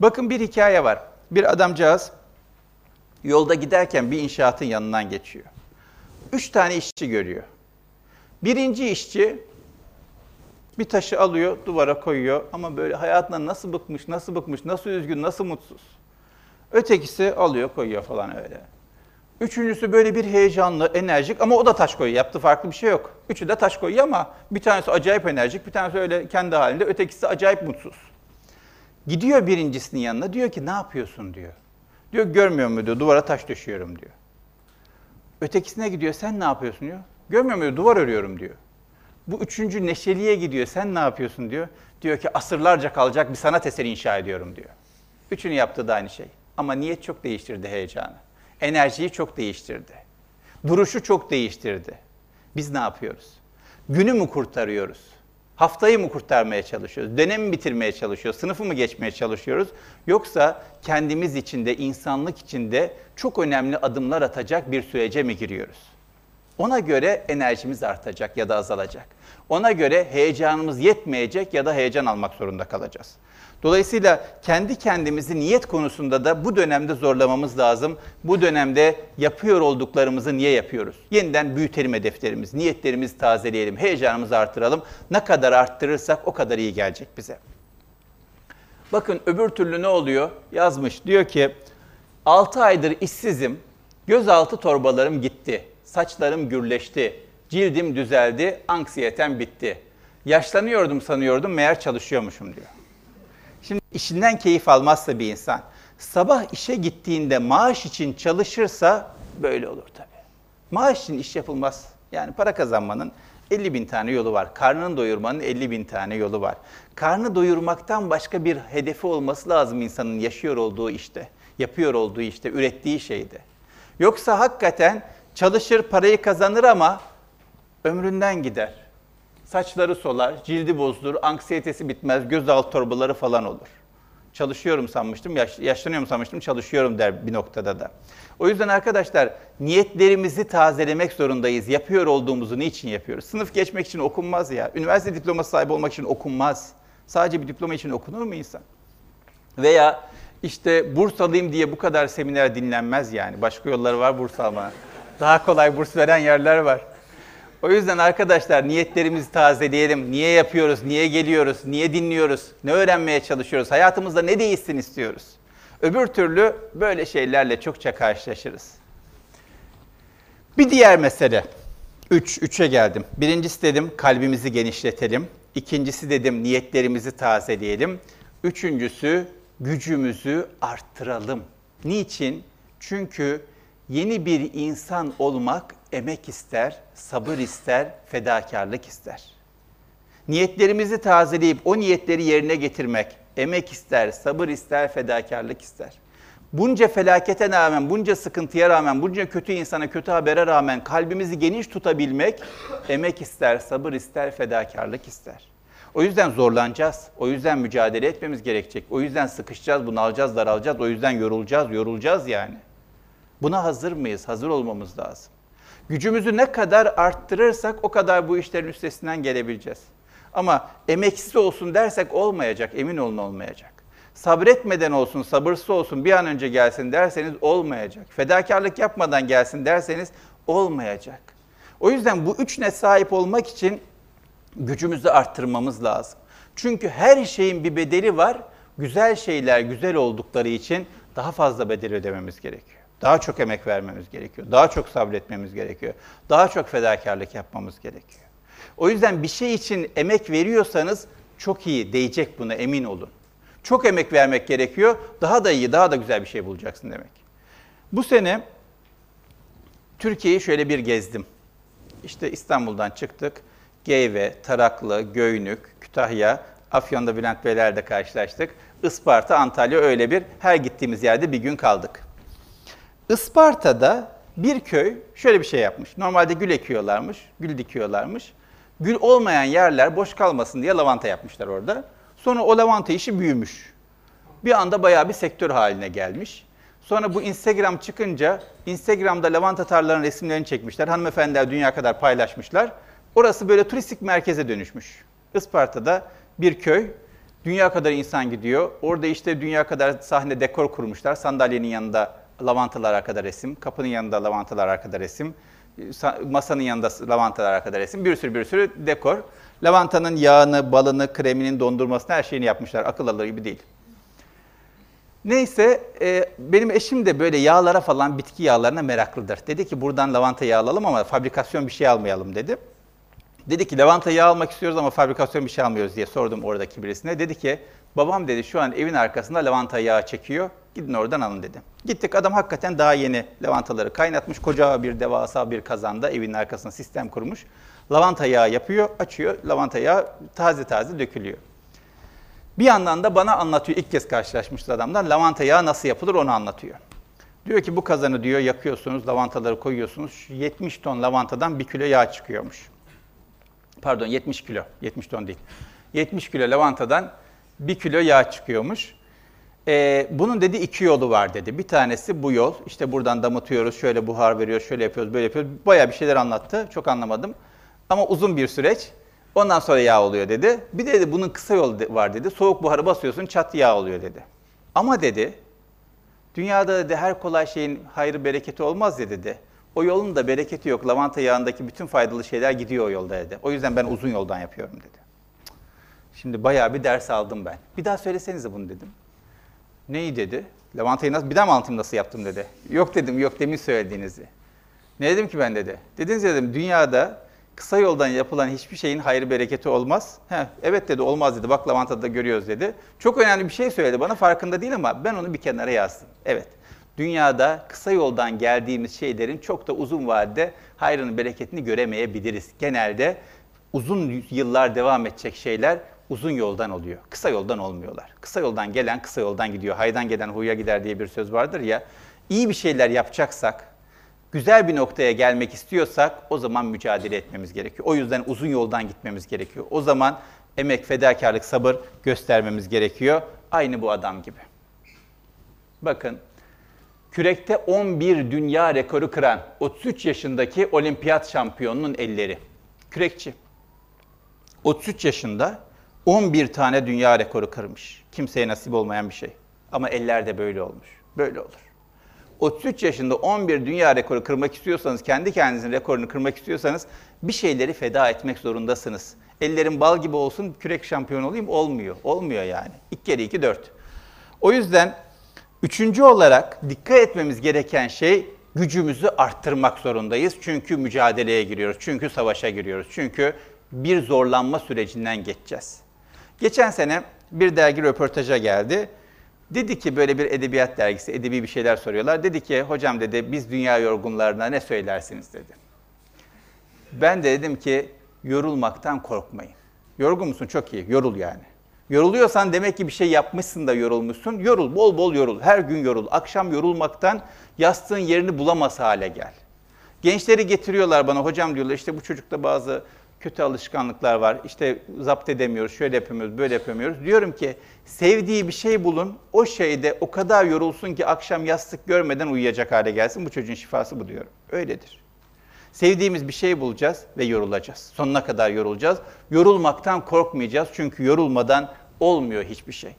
Bakın bir hikaye var. Bir adamcağız yolda giderken bir inşaatın yanından geçiyor. Üç tane işçi görüyor. Birinci işçi bir taşı alıyor, duvara koyuyor ama böyle hayatına nasıl bıkmış, nasıl bıkmış, nasıl üzgün, nasıl mutsuz. Ötekisi alıyor, koyuyor falan öyle. Üçüncüsü böyle bir heyecanlı, enerjik ama o da taş koyuyor. Yaptığı farklı bir şey yok. Üçü de taş koyuyor ama bir tanesi acayip enerjik, bir tanesi öyle kendi halinde, ötekisi acayip mutsuz. Gidiyor birincisinin yanına diyor ki ne yapıyorsun diyor. Diyor görmüyor mu diyor duvara taş döşüyorum diyor. Ötekisine gidiyor sen ne yapıyorsun diyor. Görmüyor mu diyor duvar örüyorum diyor. Bu üçüncü neşeliye gidiyor sen ne yapıyorsun diyor. Diyor ki asırlarca kalacak bir sanat eseri inşa ediyorum diyor. Üçünü yaptığı da aynı şey. Ama niyet çok değiştirdi heyecanı enerjiyi çok değiştirdi. Duruşu çok değiştirdi. Biz ne yapıyoruz? Günü mü kurtarıyoruz? Haftayı mı kurtarmaya çalışıyoruz? Dönemi bitirmeye çalışıyoruz? Sınıfı mı geçmeye çalışıyoruz? Yoksa kendimiz içinde, insanlık içinde çok önemli adımlar atacak bir sürece mi giriyoruz? Ona göre enerjimiz artacak ya da azalacak. Ona göre heyecanımız yetmeyecek ya da heyecan almak zorunda kalacağız. Dolayısıyla kendi kendimizi niyet konusunda da bu dönemde zorlamamız lazım. Bu dönemde yapıyor olduklarımızı niye yapıyoruz? Yeniden büyütelim hedeflerimiz, niyetlerimizi tazeleyelim, heyecanımızı artıralım. Ne kadar arttırırsak o kadar iyi gelecek bize. Bakın öbür türlü ne oluyor? Yazmış diyor ki 6 aydır işsizim, gözaltı torbalarım gitti, saçlarım gürleşti, cildim düzeldi, anksiyetem bitti. Yaşlanıyordum sanıyordum meğer çalışıyormuşum diyor. Şimdi işinden keyif almazsa bir insan, sabah işe gittiğinde maaş için çalışırsa böyle olur tabii. Maaş için iş yapılmaz. Yani para kazanmanın 50 bin tane yolu var. Karnını doyurmanın 50 bin tane yolu var. Karnı doyurmaktan başka bir hedefi olması lazım insanın yaşıyor olduğu işte, yapıyor olduğu işte, ürettiği şeyde. Yoksa hakikaten çalışır, parayı kazanır ama ömründen gider. Saçları solar, cildi bozulur, anksiyetesi bitmez, gözaltı torbaları falan olur. Çalışıyorum sanmıştım, yaş, yaşlanıyorum sanmıştım, çalışıyorum der bir noktada da. O yüzden arkadaşlar niyetlerimizi tazelemek zorundayız. Yapıyor olduğumuzu niçin yapıyoruz? Sınıf geçmek için okunmaz ya. Üniversite diploması sahibi olmak için okunmaz. Sadece bir diploma için okunur mu insan? Veya İşte burs alayım diye bu kadar seminer dinlenmez yani. Başka yolları var burs almanın. Daha kolay burs veren yerler var. O yüzden arkadaşlar niyetlerimizi tazeleyelim. Niye yapıyoruz, niye geliyoruz, niye dinliyoruz, ne öğrenmeye çalışıyoruz, hayatımızda ne değişsin istiyoruz. Öbür türlü böyle şeylerle çokça karşılaşırız. Bir diğer mesele. Üç, üçe geldim. Birincisi dedim kalbimizi genişletelim. İkincisi dedim niyetlerimizi tazeleyelim. Üçüncüsü gücümüzü arttıralım. Niçin? Çünkü yeni bir insan olmak emek ister, sabır ister, fedakarlık ister. Niyetlerimizi tazeleyip o niyetleri yerine getirmek emek ister, sabır ister, fedakarlık ister. Bunca felakete rağmen, bunca sıkıntıya rağmen, bunca kötü insana, kötü habere rağmen kalbimizi geniş tutabilmek emek ister, sabır ister, fedakarlık ister. O yüzden zorlanacağız. O yüzden mücadele etmemiz gerekecek. O yüzden sıkışacağız, bunalacağız, daralacağız. O yüzden yorulacağız, yorulacağız yani. Buna hazır mıyız? Hazır olmamız lazım. Gücümüzü ne kadar arttırırsak o kadar bu işlerin üstesinden gelebileceğiz. Ama emeksiz olsun dersek olmayacak, emin olun olmayacak. Sabretmeden olsun, sabırsız olsun, bir an önce gelsin derseniz olmayacak. Fedakarlık yapmadan gelsin derseniz olmayacak. O yüzden bu üç net sahip olmak için gücümüzü arttırmamız lazım. Çünkü her şeyin bir bedeli var. Güzel şeyler güzel oldukları için daha fazla bedel ödememiz gerekiyor. Daha çok emek vermemiz gerekiyor. Daha çok sabretmemiz gerekiyor. Daha çok fedakarlık yapmamız gerekiyor. O yüzden bir şey için emek veriyorsanız çok iyi, değecek buna emin olun. Çok emek vermek gerekiyor. Daha da iyi, daha da güzel bir şey bulacaksın demek. Bu sene Türkiye'yi şöyle bir gezdim. İşte İstanbul'dan çıktık. Geyve, Taraklı, Göynük, Kütahya, Afyon'da Bülent Beyler'le karşılaştık. Isparta, Antalya öyle bir her gittiğimiz yerde bir gün kaldık. Isparta'da bir köy şöyle bir şey yapmış. Normalde gül ekiyorlarmış, gül dikiyorlarmış. Gül olmayan yerler boş kalmasın diye lavanta yapmışlar orada. Sonra o lavanta işi büyümüş. Bir anda bayağı bir sektör haline gelmiş. Sonra bu Instagram çıkınca Instagram'da lavanta tarlalarının resimlerini çekmişler. Hanımefendiler dünya kadar paylaşmışlar. Orası böyle turistik merkeze dönüşmüş. Isparta'da bir köy. Dünya kadar insan gidiyor. Orada işte dünya kadar sahne dekor kurmuşlar. Sandalyenin yanında lavantalar arkada resim, kapının yanında lavantalar arkada resim, masanın yanında lavantalar arkada resim, bir sürü bir sürü dekor. Lavantanın yağını, balını, kreminin, dondurmasını her şeyini yapmışlar. Akıl alır gibi değil. Neyse e, benim eşim de böyle yağlara falan bitki yağlarına meraklıdır. Dedi ki buradan lavanta yağı alalım ama fabrikasyon bir şey almayalım dedi. Dedi ki lavanta yağı almak istiyoruz ama fabrikasyon bir şey almıyoruz diye sordum oradaki birisine. Dedi ki babam dedi şu an evin arkasında lavanta yağı çekiyor. Gidin oradan alın dedi. Gittik adam hakikaten daha yeni lavantaları kaynatmış. Koca bir devasa bir kazanda evin arkasına sistem kurmuş. Lavanta yağı yapıyor, açıyor. Lavanta yağı taze taze dökülüyor. Bir yandan da bana anlatıyor. ilk kez karşılaşmıştı adamdan. Lavanta yağı nasıl yapılır onu anlatıyor. Diyor ki bu kazanı diyor yakıyorsunuz, lavantaları koyuyorsunuz. 70 ton lavantadan bir kilo yağ çıkıyormuş. Pardon 70 kilo, 70 ton değil. 70 kilo lavantadan bir kilo yağ çıkıyormuş. Ee, bunun dedi iki yolu var dedi. Bir tanesi bu yol. İşte buradan damıtıyoruz, şöyle buhar veriyor, şöyle yapıyoruz, böyle yapıyoruz. Bayağı bir şeyler anlattı. Çok anlamadım. Ama uzun bir süreç. Ondan sonra yağ oluyor dedi. Bir de dedi, bunun kısa yolu var dedi. Soğuk buharı basıyorsun çat yağ oluyor dedi. Ama dedi dünyada dedi her kolay şeyin hayrı bereketi olmaz ya dedi. O yolun da bereketi yok. Lavanta yağındaki bütün faydalı şeyler gidiyor o yolda dedi. O yüzden ben uzun yoldan yapıyorum dedi. Şimdi bayağı bir ders aldım ben. Bir daha söylesenize bunu dedim. Neyi dedi? Lavantayı nasıl, bir daha mı nasıl yaptım dedi. Yok dedim, yok demin söylediğinizi. Ne dedim ki ben dedi. Dediniz dedim, dünyada kısa yoldan yapılan hiçbir şeyin hayrı bereketi olmaz. Heh, evet dedi, olmaz dedi. Bak lavantada görüyoruz dedi. Çok önemli bir şey söyledi bana, farkında değil ama ben onu bir kenara yazdım. Evet, dünyada kısa yoldan geldiğimiz şeylerin çok da uzun vadede hayrını, bereketini göremeyebiliriz. Genelde uzun yıllar devam edecek şeyler uzun yoldan oluyor. Kısa yoldan olmuyorlar. Kısa yoldan gelen kısa yoldan gidiyor. Haydan gelen huya gider diye bir söz vardır ya. İyi bir şeyler yapacaksak, güzel bir noktaya gelmek istiyorsak o zaman mücadele etmemiz gerekiyor. O yüzden uzun yoldan gitmemiz gerekiyor. O zaman emek, fedakarlık, sabır göstermemiz gerekiyor. Aynı bu adam gibi. Bakın, kürekte 11 dünya rekoru kıran 33 yaşındaki olimpiyat şampiyonunun elleri. Kürekçi. 33 yaşında 11 tane dünya rekoru kırmış. Kimseye nasip olmayan bir şey. Ama eller de böyle olmuş. Böyle olur. 33 yaşında 11 dünya rekoru kırmak istiyorsanız, kendi kendinizin rekorunu kırmak istiyorsanız bir şeyleri feda etmek zorundasınız. Ellerim bal gibi olsun, kürek şampiyonu olayım olmuyor. Olmuyor yani. İlk kere 2 4. O yüzden üçüncü olarak dikkat etmemiz gereken şey gücümüzü arttırmak zorundayız. Çünkü mücadeleye giriyoruz. Çünkü savaşa giriyoruz. Çünkü bir zorlanma sürecinden geçeceğiz. Geçen sene bir dergi röportaja geldi. Dedi ki böyle bir edebiyat dergisi, edebi bir şeyler soruyorlar. Dedi ki hocam dedi biz dünya yorgunlarına ne söylersiniz dedi. Ben de dedim ki yorulmaktan korkmayın. Yorgun musun? Çok iyi. Yorul yani. Yoruluyorsan demek ki bir şey yapmışsın da yorulmuşsun. Yorul, bol bol yorul. Her gün yorul. Akşam yorulmaktan yastığın yerini bulamaz hale gel. Gençleri getiriyorlar bana, hocam diyorlar işte bu çocukta bazı kötü alışkanlıklar var. İşte zapt edemiyoruz, şöyle yapamıyoruz, böyle yapamıyoruz. Diyorum ki sevdiği bir şey bulun, o şeyde o kadar yorulsun ki akşam yastık görmeden uyuyacak hale gelsin. Bu çocuğun şifası bu diyorum. Öyledir. Sevdiğimiz bir şey bulacağız ve yorulacağız. Sonuna kadar yorulacağız. Yorulmaktan korkmayacağız çünkü yorulmadan olmuyor hiçbir şey.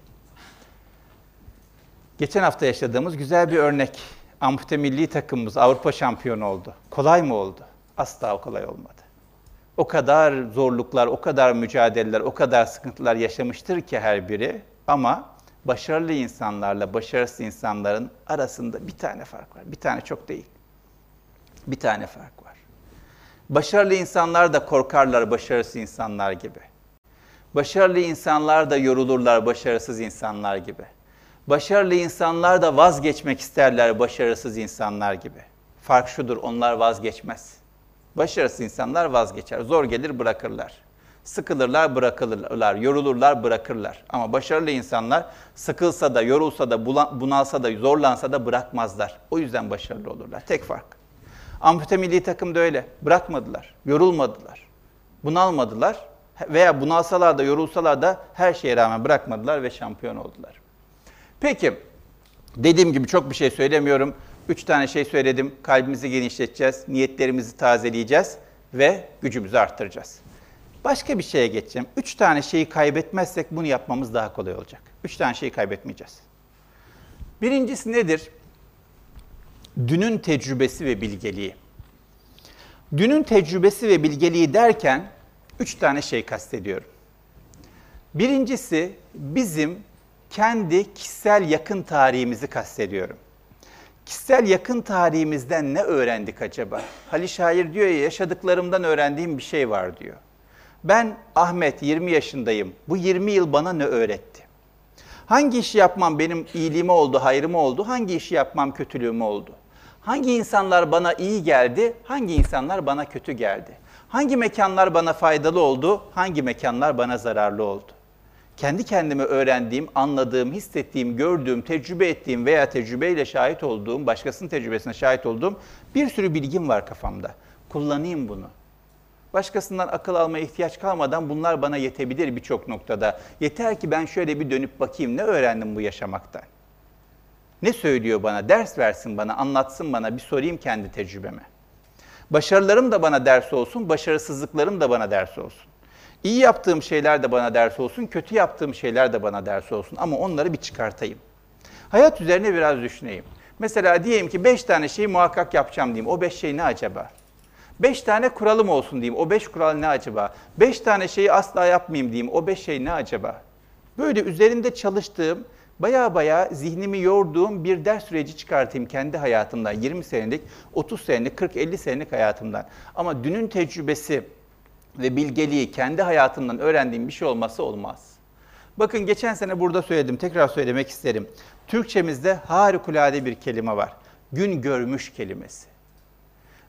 Geçen hafta yaşadığımız güzel bir örnek. Ampute milli takımımız Avrupa şampiyonu oldu. Kolay mı oldu? Asla kolay olmadı. O kadar zorluklar, o kadar mücadeleler, o kadar sıkıntılar yaşamıştır ki her biri. Ama başarılı insanlarla başarısız insanların arasında bir tane fark var. Bir tane çok değil. Bir tane fark var. Başarılı insanlar da korkarlar başarısız insanlar gibi. Başarılı insanlar da yorulurlar başarısız insanlar gibi. Başarılı insanlar da vazgeçmek isterler başarısız insanlar gibi. Fark şudur, onlar vazgeçmez. Başarısız insanlar vazgeçer. Zor gelir bırakırlar. Sıkılırlar bırakırlar, yorulurlar bırakırlar. Ama başarılı insanlar sıkılsa da, yorulsa da, bunalsa da, zorlansa da bırakmazlar. O yüzden başarılı olurlar. Tek fark. Ampute milli takım da öyle. Bırakmadılar, yorulmadılar, bunalmadılar veya bunalsalar da, yorulsalar da her şeye rağmen bırakmadılar ve şampiyon oldular. Peki, dediğim gibi çok bir şey söylemiyorum. Üç tane şey söyledim. Kalbimizi genişleteceğiz, niyetlerimizi tazeleyeceğiz ve gücümüzü arttıracağız. Başka bir şeye geçeceğim. Üç tane şeyi kaybetmezsek bunu yapmamız daha kolay olacak. Üç tane şeyi kaybetmeyeceğiz. Birincisi nedir? Dünün tecrübesi ve bilgeliği. Dünün tecrübesi ve bilgeliği derken üç tane şey kastediyorum. Birincisi bizim kendi kişisel yakın tarihimizi kastediyorum. Kişisel yakın tarihimizden ne öğrendik acaba? Halil Şair diyor ya yaşadıklarımdan öğrendiğim bir şey var diyor. Ben Ahmet 20 yaşındayım. Bu 20 yıl bana ne öğretti? Hangi işi yapmam benim iyiliğime oldu, hayrıma oldu? Hangi işi yapmam kötülüğüme oldu? Hangi insanlar bana iyi geldi, hangi insanlar bana kötü geldi? Hangi mekanlar bana faydalı oldu, hangi mekanlar bana zararlı oldu? Kendi kendime öğrendiğim, anladığım, hissettiğim, gördüğüm, tecrübe ettiğim veya tecrübeyle şahit olduğum, başkasının tecrübesine şahit olduğum bir sürü bilgim var kafamda. Kullanayım bunu. Başkasından akıl almaya ihtiyaç kalmadan bunlar bana yetebilir birçok noktada. Yeter ki ben şöyle bir dönüp bakayım ne öğrendim bu yaşamaktan. Ne söylüyor bana? Ders versin bana, anlatsın bana, bir sorayım kendi tecrübeme. Başarılarım da bana ders olsun, başarısızlıklarım da bana ders olsun. İyi yaptığım şeyler de bana ders olsun, kötü yaptığım şeyler de bana ders olsun. Ama onları bir çıkartayım. Hayat üzerine biraz düşüneyim. Mesela diyelim ki beş tane şeyi muhakkak yapacağım diyeyim. O beş şey ne acaba? Beş tane kuralım olsun diyeyim. O beş kural ne acaba? Beş tane şeyi asla yapmayayım diyeyim. O beş şey ne acaba? Böyle üzerinde çalıştığım, baya baya zihnimi yorduğum bir ders süreci çıkartayım kendi hayatımdan. 20 senelik, 30 senelik, 40-50 senelik hayatımdan. Ama dünün tecrübesi ve bilgeliği kendi hayatımdan öğrendiğim bir şey olması olmaz. Bakın geçen sene burada söyledim, tekrar söylemek isterim. Türkçemizde harikulade bir kelime var. Gün görmüş kelimesi.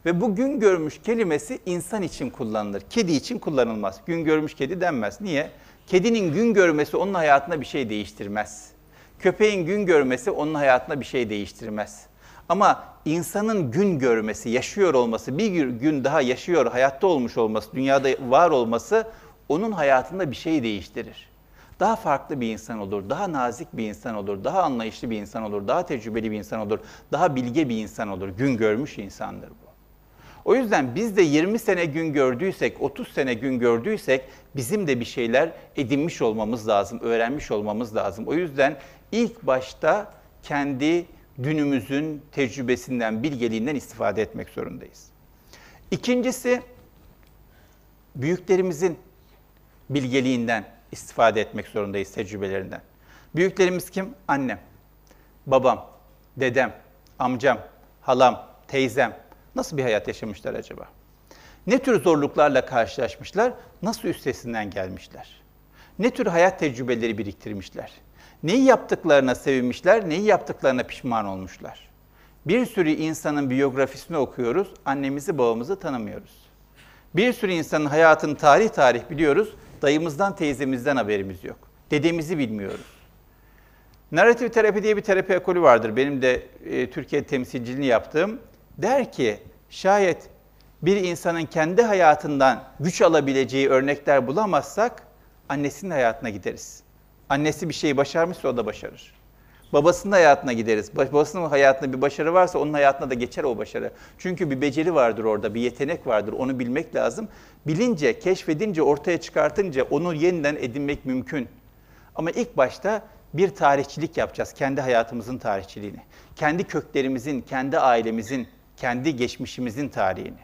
Ve bu gün görmüş kelimesi insan için kullanılır. Kedi için kullanılmaz. Gün görmüş kedi denmez. Niye? Kedinin gün görmesi onun hayatında bir şey değiştirmez. Köpeğin gün görmesi onun hayatında bir şey değiştirmez. Ama insanın gün görmesi, yaşıyor olması, bir gün daha yaşıyor, hayatta olmuş olması, dünyada var olması onun hayatında bir şey değiştirir. Daha farklı bir insan olur, daha nazik bir insan olur, daha anlayışlı bir insan olur, daha tecrübeli bir insan olur, daha bilge bir insan olur. Gün görmüş insandır bu. O yüzden biz de 20 sene gün gördüysek, 30 sene gün gördüysek bizim de bir şeyler edinmiş olmamız lazım, öğrenmiş olmamız lazım. O yüzden ilk başta kendi dünümüzün tecrübesinden, bilgeliğinden istifade etmek zorundayız. İkincisi, büyüklerimizin bilgeliğinden istifade etmek zorundayız, tecrübelerinden. Büyüklerimiz kim? Annem, babam, dedem, amcam, halam, teyzem. Nasıl bir hayat yaşamışlar acaba? Ne tür zorluklarla karşılaşmışlar? Nasıl üstesinden gelmişler? Ne tür hayat tecrübeleri biriktirmişler? Neyi yaptıklarına sevinmişler, neyi yaptıklarına pişman olmuşlar? Bir sürü insanın biyografisini okuyoruz, annemizi babamızı tanımıyoruz. Bir sürü insanın hayatını tarih tarih biliyoruz, dayımızdan teyzemizden haberimiz yok. Dedemizi bilmiyoruz. Narratif terapi diye bir terapi ekolü vardır. Benim de e, Türkiye temsilciliğini yaptığım. Der ki şayet bir insanın kendi hayatından güç alabileceği örnekler bulamazsak annesinin hayatına gideriz. Annesi bir şeyi başarmışsa o da başarır. Babasının hayatına gideriz. Babasının hayatında bir başarı varsa onun hayatına da geçer o başarı. Çünkü bir beceri vardır orada, bir yetenek vardır. Onu bilmek lazım. Bilince, keşfedince, ortaya çıkartınca onu yeniden edinmek mümkün. Ama ilk başta bir tarihçilik yapacağız. Kendi hayatımızın tarihçiliğini. Kendi köklerimizin, kendi ailemizin, kendi geçmişimizin tarihini.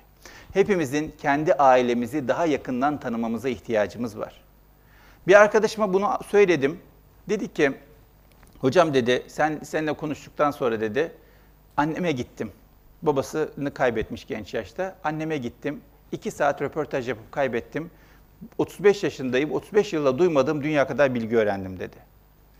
Hepimizin kendi ailemizi daha yakından tanımamıza ihtiyacımız var. Bir arkadaşıma bunu söyledim. Dedi ki, hocam dedi, sen seninle konuştuktan sonra dedi, anneme gittim. Babasını kaybetmiş genç yaşta. Anneme gittim. İki saat röportaj yapıp kaybettim. 35 yaşındayım, 35 yılda duymadığım dünya kadar bilgi öğrendim dedi.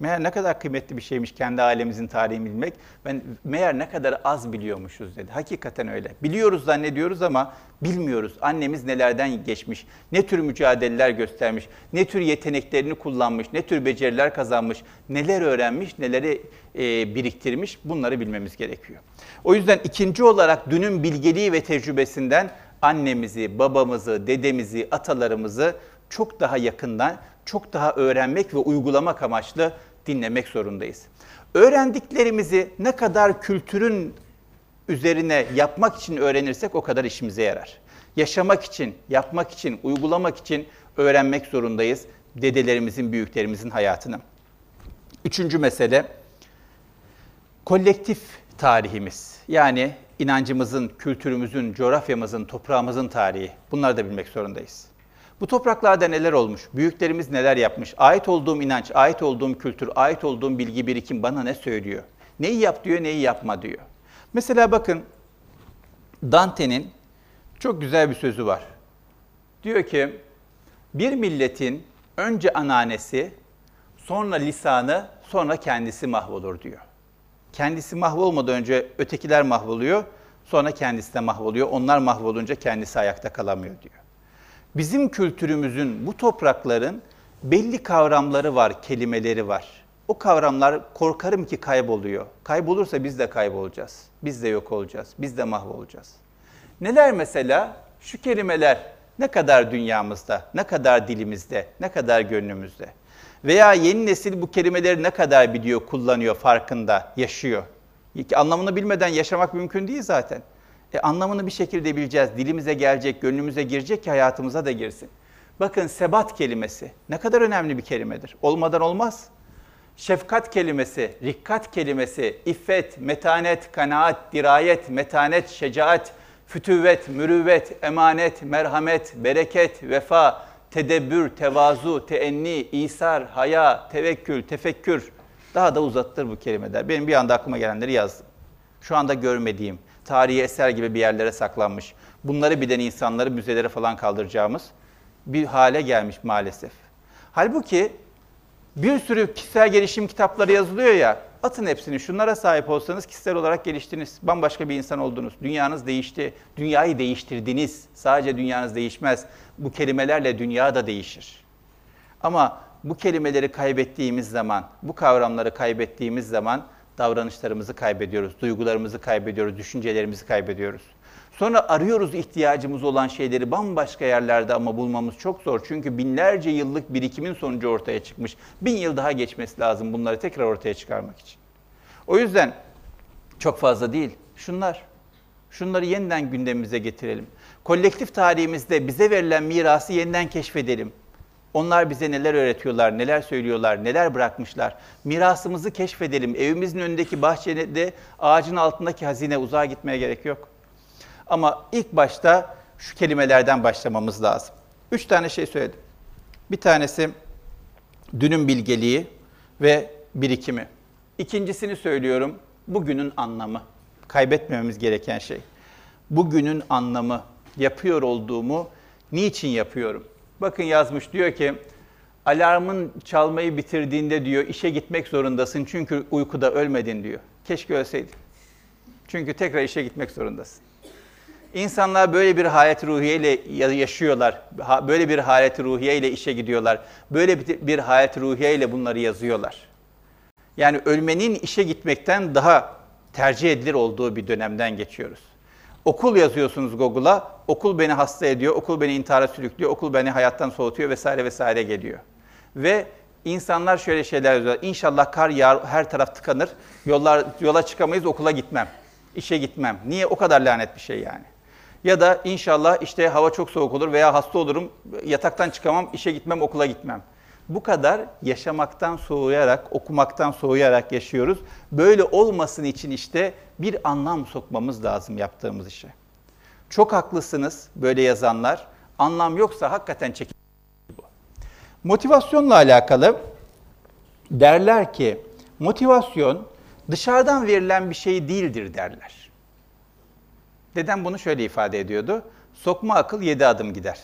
Meğer ne kadar kıymetli bir şeymiş kendi ailemizin tarihini bilmek. Ben meğer ne kadar az biliyormuşuz dedi. Hakikaten öyle. Biliyoruz zannediyoruz ama bilmiyoruz. Annemiz nelerden geçmiş, ne tür mücadeleler göstermiş, ne tür yeteneklerini kullanmış, ne tür beceriler kazanmış, neler öğrenmiş, neleri e, biriktirmiş bunları bilmemiz gerekiyor. O yüzden ikinci olarak dünün bilgeliği ve tecrübesinden annemizi, babamızı, dedemizi, atalarımızı çok daha yakından, çok daha öğrenmek ve uygulamak amaçlı dinlemek zorundayız. Öğrendiklerimizi ne kadar kültürün üzerine yapmak için öğrenirsek o kadar işimize yarar. Yaşamak için, yapmak için, uygulamak için öğrenmek zorundayız dedelerimizin, büyüklerimizin hayatını. Üçüncü mesele, kolektif tarihimiz. Yani inancımızın, kültürümüzün, coğrafyamızın, toprağımızın tarihi. Bunları da bilmek zorundayız. Bu topraklarda neler olmuş, büyüklerimiz neler yapmış, ait olduğum inanç, ait olduğum kültür, ait olduğum bilgi birikim bana ne söylüyor? Neyi yap diyor, neyi yapma diyor. Mesela bakın Dante'nin çok güzel bir sözü var. Diyor ki bir milletin önce ananesi, sonra lisanı, sonra kendisi mahvolur diyor. Kendisi mahvolmadan önce ötekiler mahvoluyor, sonra kendisi de mahvoluyor. Onlar mahvolunca kendisi ayakta kalamıyor diyor bizim kültürümüzün, bu toprakların belli kavramları var, kelimeleri var. O kavramlar korkarım ki kayboluyor. Kaybolursa biz de kaybolacağız. Biz de yok olacağız. Biz de mahvolacağız. Neler mesela? Şu kelimeler ne kadar dünyamızda, ne kadar dilimizde, ne kadar gönlümüzde? Veya yeni nesil bu kelimeleri ne kadar biliyor, kullanıyor, farkında, yaşıyor? Anlamını bilmeden yaşamak mümkün değil zaten. E, anlamını bir şekilde bileceğiz. Dilimize gelecek, gönlümüze girecek ki hayatımıza da girsin. Bakın sebat kelimesi ne kadar önemli bir kelimedir. Olmadan olmaz. Şefkat kelimesi, rikkat kelimesi, iffet, metanet, kanaat, dirayet, metanet, şecaat, fütüvvet, mürüvvet, emanet, merhamet, bereket, vefa, tedebbür, tevazu, teenni, isar, haya, tevekkül, tefekkür. Daha da uzattır bu kelimeler. Benim bir anda aklıma gelenleri yazdım. Şu anda görmediğim, tarihi eser gibi bir yerlere saklanmış. Bunları bilen insanları müzelere falan kaldıracağımız bir hale gelmiş maalesef. Halbuki bir sürü kişisel gelişim kitapları yazılıyor ya, atın hepsini. Şunlara sahip olsanız kişisel olarak geliştiniz. Bambaşka bir insan oldunuz. Dünyanız değişti. Dünyayı değiştirdiniz. Sadece dünyanız değişmez. Bu kelimelerle dünya da değişir. Ama bu kelimeleri kaybettiğimiz zaman, bu kavramları kaybettiğimiz zaman davranışlarımızı kaybediyoruz, duygularımızı kaybediyoruz, düşüncelerimizi kaybediyoruz. Sonra arıyoruz ihtiyacımız olan şeyleri bambaşka yerlerde ama bulmamız çok zor. Çünkü binlerce yıllık birikimin sonucu ortaya çıkmış. Bin yıl daha geçmesi lazım bunları tekrar ortaya çıkarmak için. O yüzden çok fazla değil. Şunlar. Şunları yeniden gündemimize getirelim. Kolektif tarihimizde bize verilen mirası yeniden keşfedelim. Onlar bize neler öğretiyorlar, neler söylüyorlar, neler bırakmışlar. Mirasımızı keşfedelim. Evimizin önündeki bahçede ağacın altındaki hazine uzağa gitmeye gerek yok. Ama ilk başta şu kelimelerden başlamamız lazım. Üç tane şey söyledim. Bir tanesi dünün bilgeliği ve birikimi. İkincisini söylüyorum, bugünün anlamı. Kaybetmememiz gereken şey. Bugünün anlamı, yapıyor olduğumu niçin yapıyorum? Bakın yazmış diyor ki, alarmın çalmayı bitirdiğinde diyor işe gitmek zorundasın çünkü uykuda ölmedin diyor. Keşke ölseydin. Çünkü tekrar işe gitmek zorundasın. İnsanlar böyle bir halet ruhiyeyle yaşıyorlar. Böyle bir halet ruhiyeyle işe gidiyorlar. Böyle bir halet ruhiyeyle bunları yazıyorlar. Yani ölmenin işe gitmekten daha tercih edilir olduğu bir dönemden geçiyoruz. Okul yazıyorsunuz Google'a, okul beni hasta ediyor, okul beni intihara sürüklüyor, okul beni hayattan soğutuyor vesaire vesaire geliyor. Ve insanlar şöyle şeyler yazıyorlar. İnşallah kar yağar, her taraf tıkanır, yollar, yola çıkamayız, okula gitmem, işe gitmem. Niye? O kadar lanet bir şey yani. Ya da inşallah işte hava çok soğuk olur veya hasta olurum, yataktan çıkamam, işe gitmem, okula gitmem. Bu kadar yaşamaktan soğuyarak, okumaktan soğuyarak yaşıyoruz. Böyle olmasın için işte bir anlam sokmamız lazım yaptığımız işe. Çok haklısınız böyle yazanlar. Anlam yoksa hakikaten çekin. Motivasyonla alakalı derler ki motivasyon dışarıdan verilen bir şey değildir derler. Dedem bunu şöyle ifade ediyordu. Sokma akıl yedi adım gider.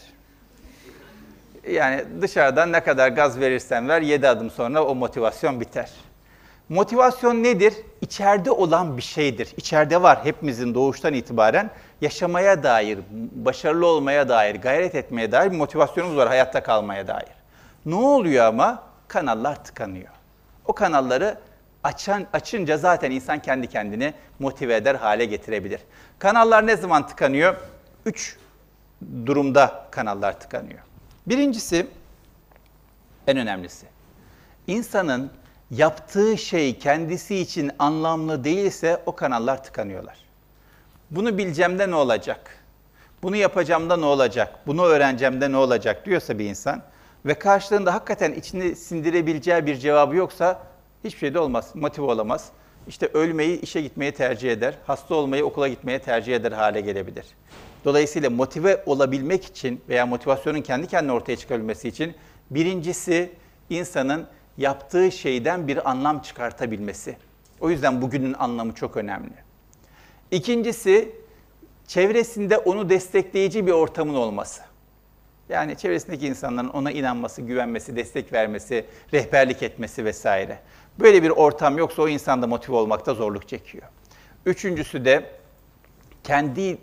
Yani dışarıdan ne kadar gaz verirsen ver yedi adım sonra o motivasyon biter. Motivasyon nedir? İçeride olan bir şeydir. İçeride var hepimizin doğuştan itibaren yaşamaya dair, başarılı olmaya dair, gayret etmeye dair bir motivasyonumuz var hayatta kalmaya dair. Ne oluyor ama? Kanallar tıkanıyor. O kanalları açan, açınca zaten insan kendi kendini motive eder hale getirebilir. Kanallar ne zaman tıkanıyor? Üç durumda kanallar tıkanıyor. Birincisi, en önemlisi, insanın yaptığı şey kendisi için anlamlı değilse o kanallar tıkanıyorlar. Bunu bileceğimde ne olacak? Bunu yapacağımda ne olacak? Bunu öğreneceğimde ne olacak diyorsa bir insan ve karşılığında hakikaten içini sindirebileceği bir cevabı yoksa hiçbir şey de olmaz, motive olamaz. İşte ölmeyi, işe gitmeyi tercih eder, hasta olmayı, okula gitmeye tercih eder hale gelebilir. Dolayısıyla motive olabilmek için veya motivasyonun kendi kendine ortaya çıkabilmesi için birincisi insanın yaptığı şeyden bir anlam çıkartabilmesi. O yüzden bugünün anlamı çok önemli. İkincisi çevresinde onu destekleyici bir ortamın olması. Yani çevresindeki insanların ona inanması, güvenmesi, destek vermesi, rehberlik etmesi vesaire. Böyle bir ortam yoksa o insan da motive olmakta zorluk çekiyor. Üçüncüsü de kendi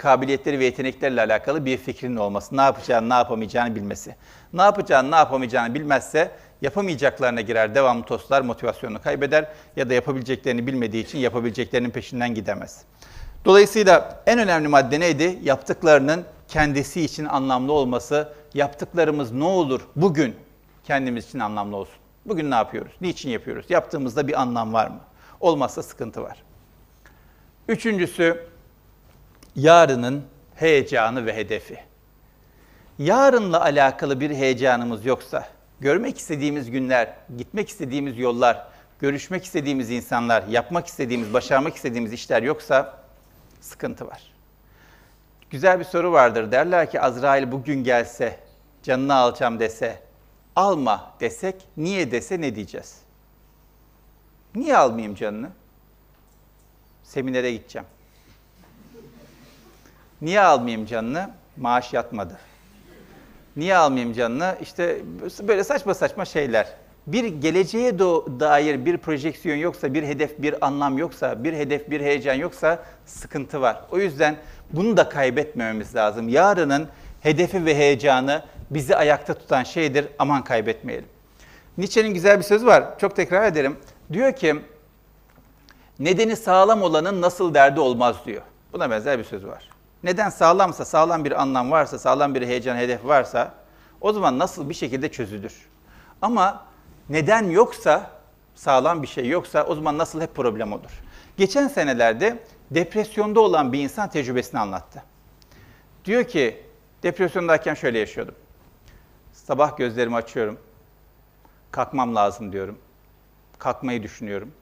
kabiliyetleri ve yeteneklerle alakalı bir fikrinin olması. Ne yapacağını, ne yapamayacağını bilmesi. Ne yapacağını, ne yapamayacağını bilmezse yapamayacaklarına girer, devamlı toslar, motivasyonunu kaybeder ya da yapabileceklerini bilmediği için yapabileceklerinin peşinden gidemez. Dolayısıyla en önemli madde neydi? Yaptıklarının kendisi için anlamlı olması. Yaptıklarımız ne olur bugün kendimiz için anlamlı olsun. Bugün ne yapıyoruz? Niçin yapıyoruz? Yaptığımızda bir anlam var mı? Olmazsa sıkıntı var. Üçüncüsü, yarının heyecanı ve hedefi. Yarınla alakalı bir heyecanımız yoksa, görmek istediğimiz günler, gitmek istediğimiz yollar, görüşmek istediğimiz insanlar, yapmak istediğimiz, başarmak istediğimiz işler yoksa sıkıntı var. Güzel bir soru vardır. Derler ki Azrail bugün gelse, canını alacağım dese, alma desek, niye dese ne diyeceğiz? Niye almayayım canını? Seminere gideceğim. Niye almayayım canını? Maaş yatmadı. Niye almayayım canını? İşte böyle saçma saçma şeyler. Bir geleceğe dair bir projeksiyon yoksa, bir hedef, bir anlam yoksa, bir hedef, bir heyecan yoksa sıkıntı var. O yüzden bunu da kaybetmememiz lazım. Yarının hedefi ve heyecanı bizi ayakta tutan şeydir. Aman kaybetmeyelim. Nietzsche'nin güzel bir sözü var. Çok tekrar ederim. Diyor ki, nedeni sağlam olanın nasıl derdi olmaz diyor. Buna benzer bir söz var. Neden sağlamsa, sağlam bir anlam varsa, sağlam bir heyecan, hedef varsa o zaman nasıl bir şekilde çözülür. Ama neden yoksa, sağlam bir şey yoksa o zaman nasıl hep problem olur. Geçen senelerde depresyonda olan bir insan tecrübesini anlattı. Diyor ki, depresyondayken şöyle yaşıyordum. Sabah gözlerimi açıyorum. Kalkmam lazım diyorum. Kalkmayı düşünüyorum.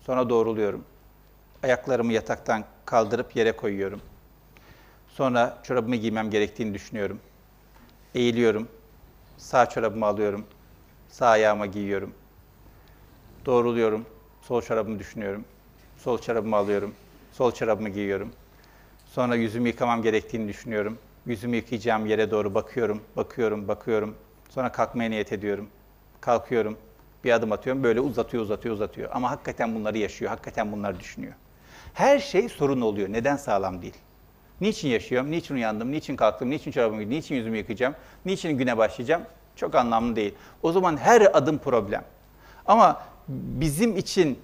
Sonra doğruluyorum. Ayaklarımı yataktan kaldırıp yere koyuyorum. Sonra çorabımı giymem gerektiğini düşünüyorum. Eğiliyorum. Sağ çorabımı alıyorum. Sağ ayağıma giyiyorum. Doğruluyorum. Sol çorabımı düşünüyorum. Sol çorabımı alıyorum. Sol çorabımı giyiyorum. Sonra yüzümü yıkamam gerektiğini düşünüyorum. Yüzümü yıkayacağım yere doğru bakıyorum, bakıyorum, bakıyorum. Sonra kalkmaya niyet ediyorum. Kalkıyorum, bir adım atıyorum. Böyle uzatıyor, uzatıyor, uzatıyor. Ama hakikaten bunları yaşıyor, hakikaten bunları düşünüyor. Her şey sorun oluyor. Neden sağlam değil? Niçin yaşıyorum? Niçin uyandım? Niçin kalktım? Niçin çorabımı giydim? Niçin yüzümü yıkayacağım? Niçin güne başlayacağım? Çok anlamlı değil. O zaman her adım problem. Ama bizim için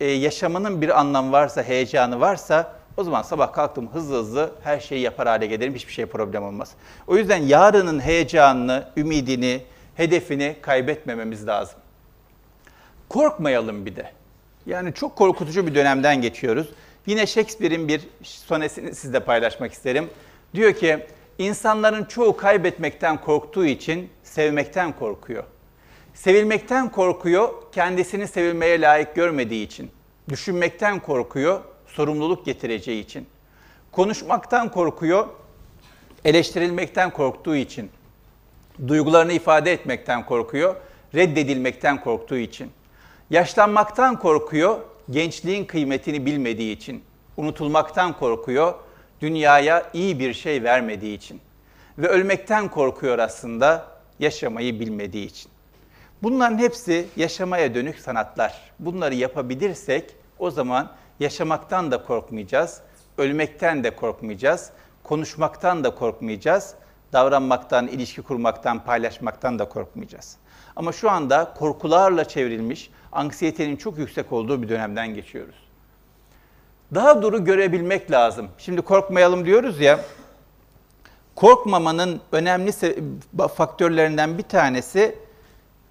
e, yaşamanın bir anlamı varsa, heyecanı varsa o zaman sabah kalktım hızlı hızlı her şeyi yapar hale gelirim. Hiçbir şey problem olmaz. O yüzden yarının heyecanını, ümidini, hedefini kaybetmememiz lazım. Korkmayalım bir de. Yani çok korkutucu bir dönemden geçiyoruz. Yine Shakespeare'in bir sonesini sizle paylaşmak isterim. Diyor ki, insanların çoğu kaybetmekten korktuğu için sevmekten korkuyor. Sevilmekten korkuyor, kendisini sevilmeye layık görmediği için. Düşünmekten korkuyor, sorumluluk getireceği için. Konuşmaktan korkuyor, eleştirilmekten korktuğu için. Duygularını ifade etmekten korkuyor, reddedilmekten korktuğu için. Yaşlanmaktan korkuyor, gençliğin kıymetini bilmediği için. Unutulmaktan korkuyor, dünyaya iyi bir şey vermediği için. Ve ölmekten korkuyor aslında, yaşamayı bilmediği için. Bunların hepsi yaşamaya dönük sanatlar. Bunları yapabilirsek o zaman yaşamaktan da korkmayacağız, ölmekten de korkmayacağız, konuşmaktan da korkmayacağız, davranmaktan, ilişki kurmaktan, paylaşmaktan da korkmayacağız. Ama şu anda korkularla çevrilmiş, anksiyetenin çok yüksek olduğu bir dönemden geçiyoruz. Daha duru görebilmek lazım. Şimdi korkmayalım diyoruz ya, korkmamanın önemli faktörlerinden bir tanesi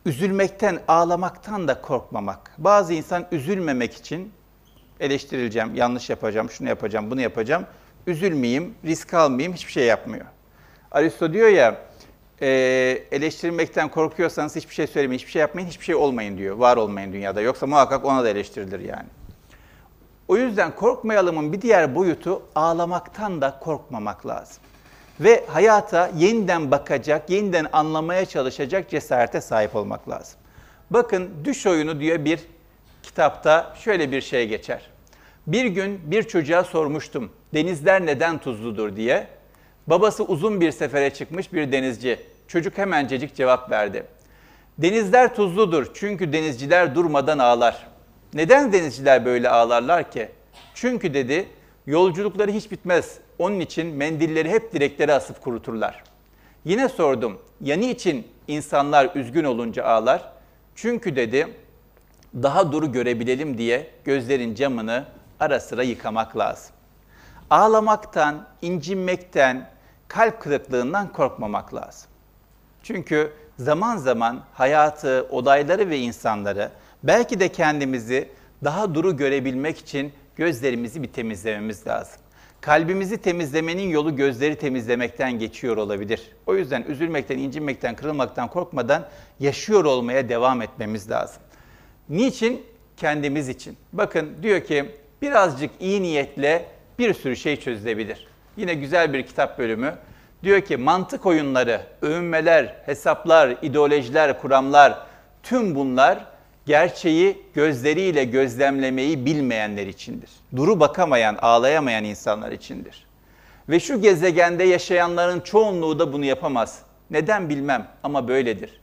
üzülmekten, ağlamaktan da korkmamak. Bazı insan üzülmemek için eleştirileceğim, yanlış yapacağım, şunu yapacağım, bunu yapacağım. Üzülmeyeyim, risk almayayım, hiçbir şey yapmıyor. Aristo diyor ya, e, eleştirilmekten korkuyorsanız hiçbir şey söylemeyin, hiçbir şey yapmayın, hiçbir şey olmayın diyor. Var olmayın dünyada. Yoksa muhakkak ona da eleştirilir yani. O yüzden korkmayalımın bir diğer boyutu ağlamaktan da korkmamak lazım. Ve hayata yeniden bakacak, yeniden anlamaya çalışacak cesarete sahip olmak lazım. Bakın Düş Oyunu diye bir kitapta şöyle bir şey geçer. Bir gün bir çocuğa sormuştum, denizler neden tuzludur diye. Babası uzun bir sefere çıkmış bir denizci. Çocuk hemencecik cevap verdi. Denizler tuzludur çünkü denizciler durmadan ağlar. Neden denizciler böyle ağlarlar ki? Çünkü dedi, yolculukları hiç bitmez. Onun için mendilleri hep direklere asıp kuruturlar. Yine sordum, ya niçin insanlar üzgün olunca ağlar? Çünkü dedi, daha duru görebilelim diye gözlerin camını ara sıra yıkamak lazım. Ağlamaktan, incinmekten, kalp kırıklığından korkmamak lazım. Çünkü zaman zaman hayatı, olayları ve insanları belki de kendimizi daha duru görebilmek için gözlerimizi bir temizlememiz lazım. Kalbimizi temizlemenin yolu gözleri temizlemekten geçiyor olabilir. O yüzden üzülmekten, incinmekten, kırılmaktan korkmadan yaşıyor olmaya devam etmemiz lazım. Niçin? Kendimiz için. Bakın diyor ki birazcık iyi niyetle bir sürü şey çözülebilir. Yine güzel bir kitap bölümü. Diyor ki mantık oyunları, övünmeler, hesaplar, ideolojiler, kuramlar tüm bunlar gerçeği gözleriyle gözlemlemeyi bilmeyenler içindir. Duru bakamayan, ağlayamayan insanlar içindir. Ve şu gezegende yaşayanların çoğunluğu da bunu yapamaz. Neden bilmem ama böyledir.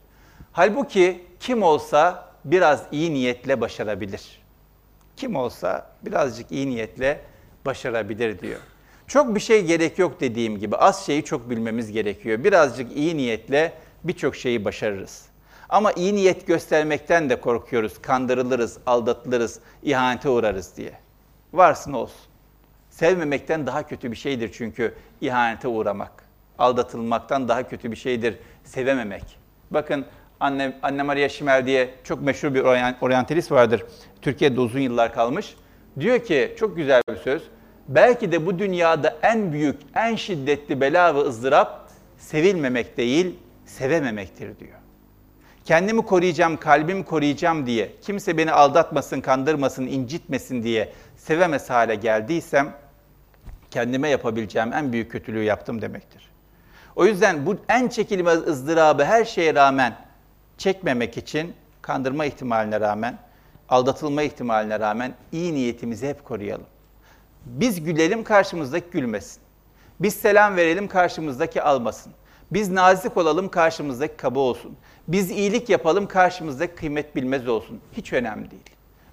Halbuki kim olsa biraz iyi niyetle başarabilir. Kim olsa birazcık iyi niyetle başarabilir diyor. Çok bir şey gerek yok dediğim gibi az şeyi çok bilmemiz gerekiyor. Birazcık iyi niyetle birçok şeyi başarırız. Ama iyi niyet göstermekten de korkuyoruz. Kandırılırız, aldatılırız, ihanete uğrarız diye. Varsın olsun. Sevmemekten daha kötü bir şeydir çünkü ihanete uğramak. Aldatılmaktan daha kötü bir şeydir sevememek. Bakın Anne, Anne Maria Schimmel diye çok meşhur bir oryantalist vardır. Türkiye'de uzun yıllar kalmış. Diyor ki çok güzel bir söz. Belki de bu dünyada en büyük, en şiddetli bela ve ızdırap sevilmemek değil, sevememektir diyor. Kendimi koruyacağım, kalbimi koruyacağım diye, kimse beni aldatmasın, kandırmasın, incitmesin diye sevemez hale geldiysem, kendime yapabileceğim en büyük kötülüğü yaptım demektir. O yüzden bu en çekilmez ızdırabı her şeye rağmen çekmemek için kandırma ihtimaline rağmen, aldatılma ihtimaline rağmen iyi niyetimizi hep koruyalım. Biz gülelim karşımızdaki gülmesin. Biz selam verelim karşımızdaki almasın. Biz nazik olalım karşımızdaki kaba olsun. Biz iyilik yapalım karşımızdaki kıymet bilmez olsun. Hiç önemli değil.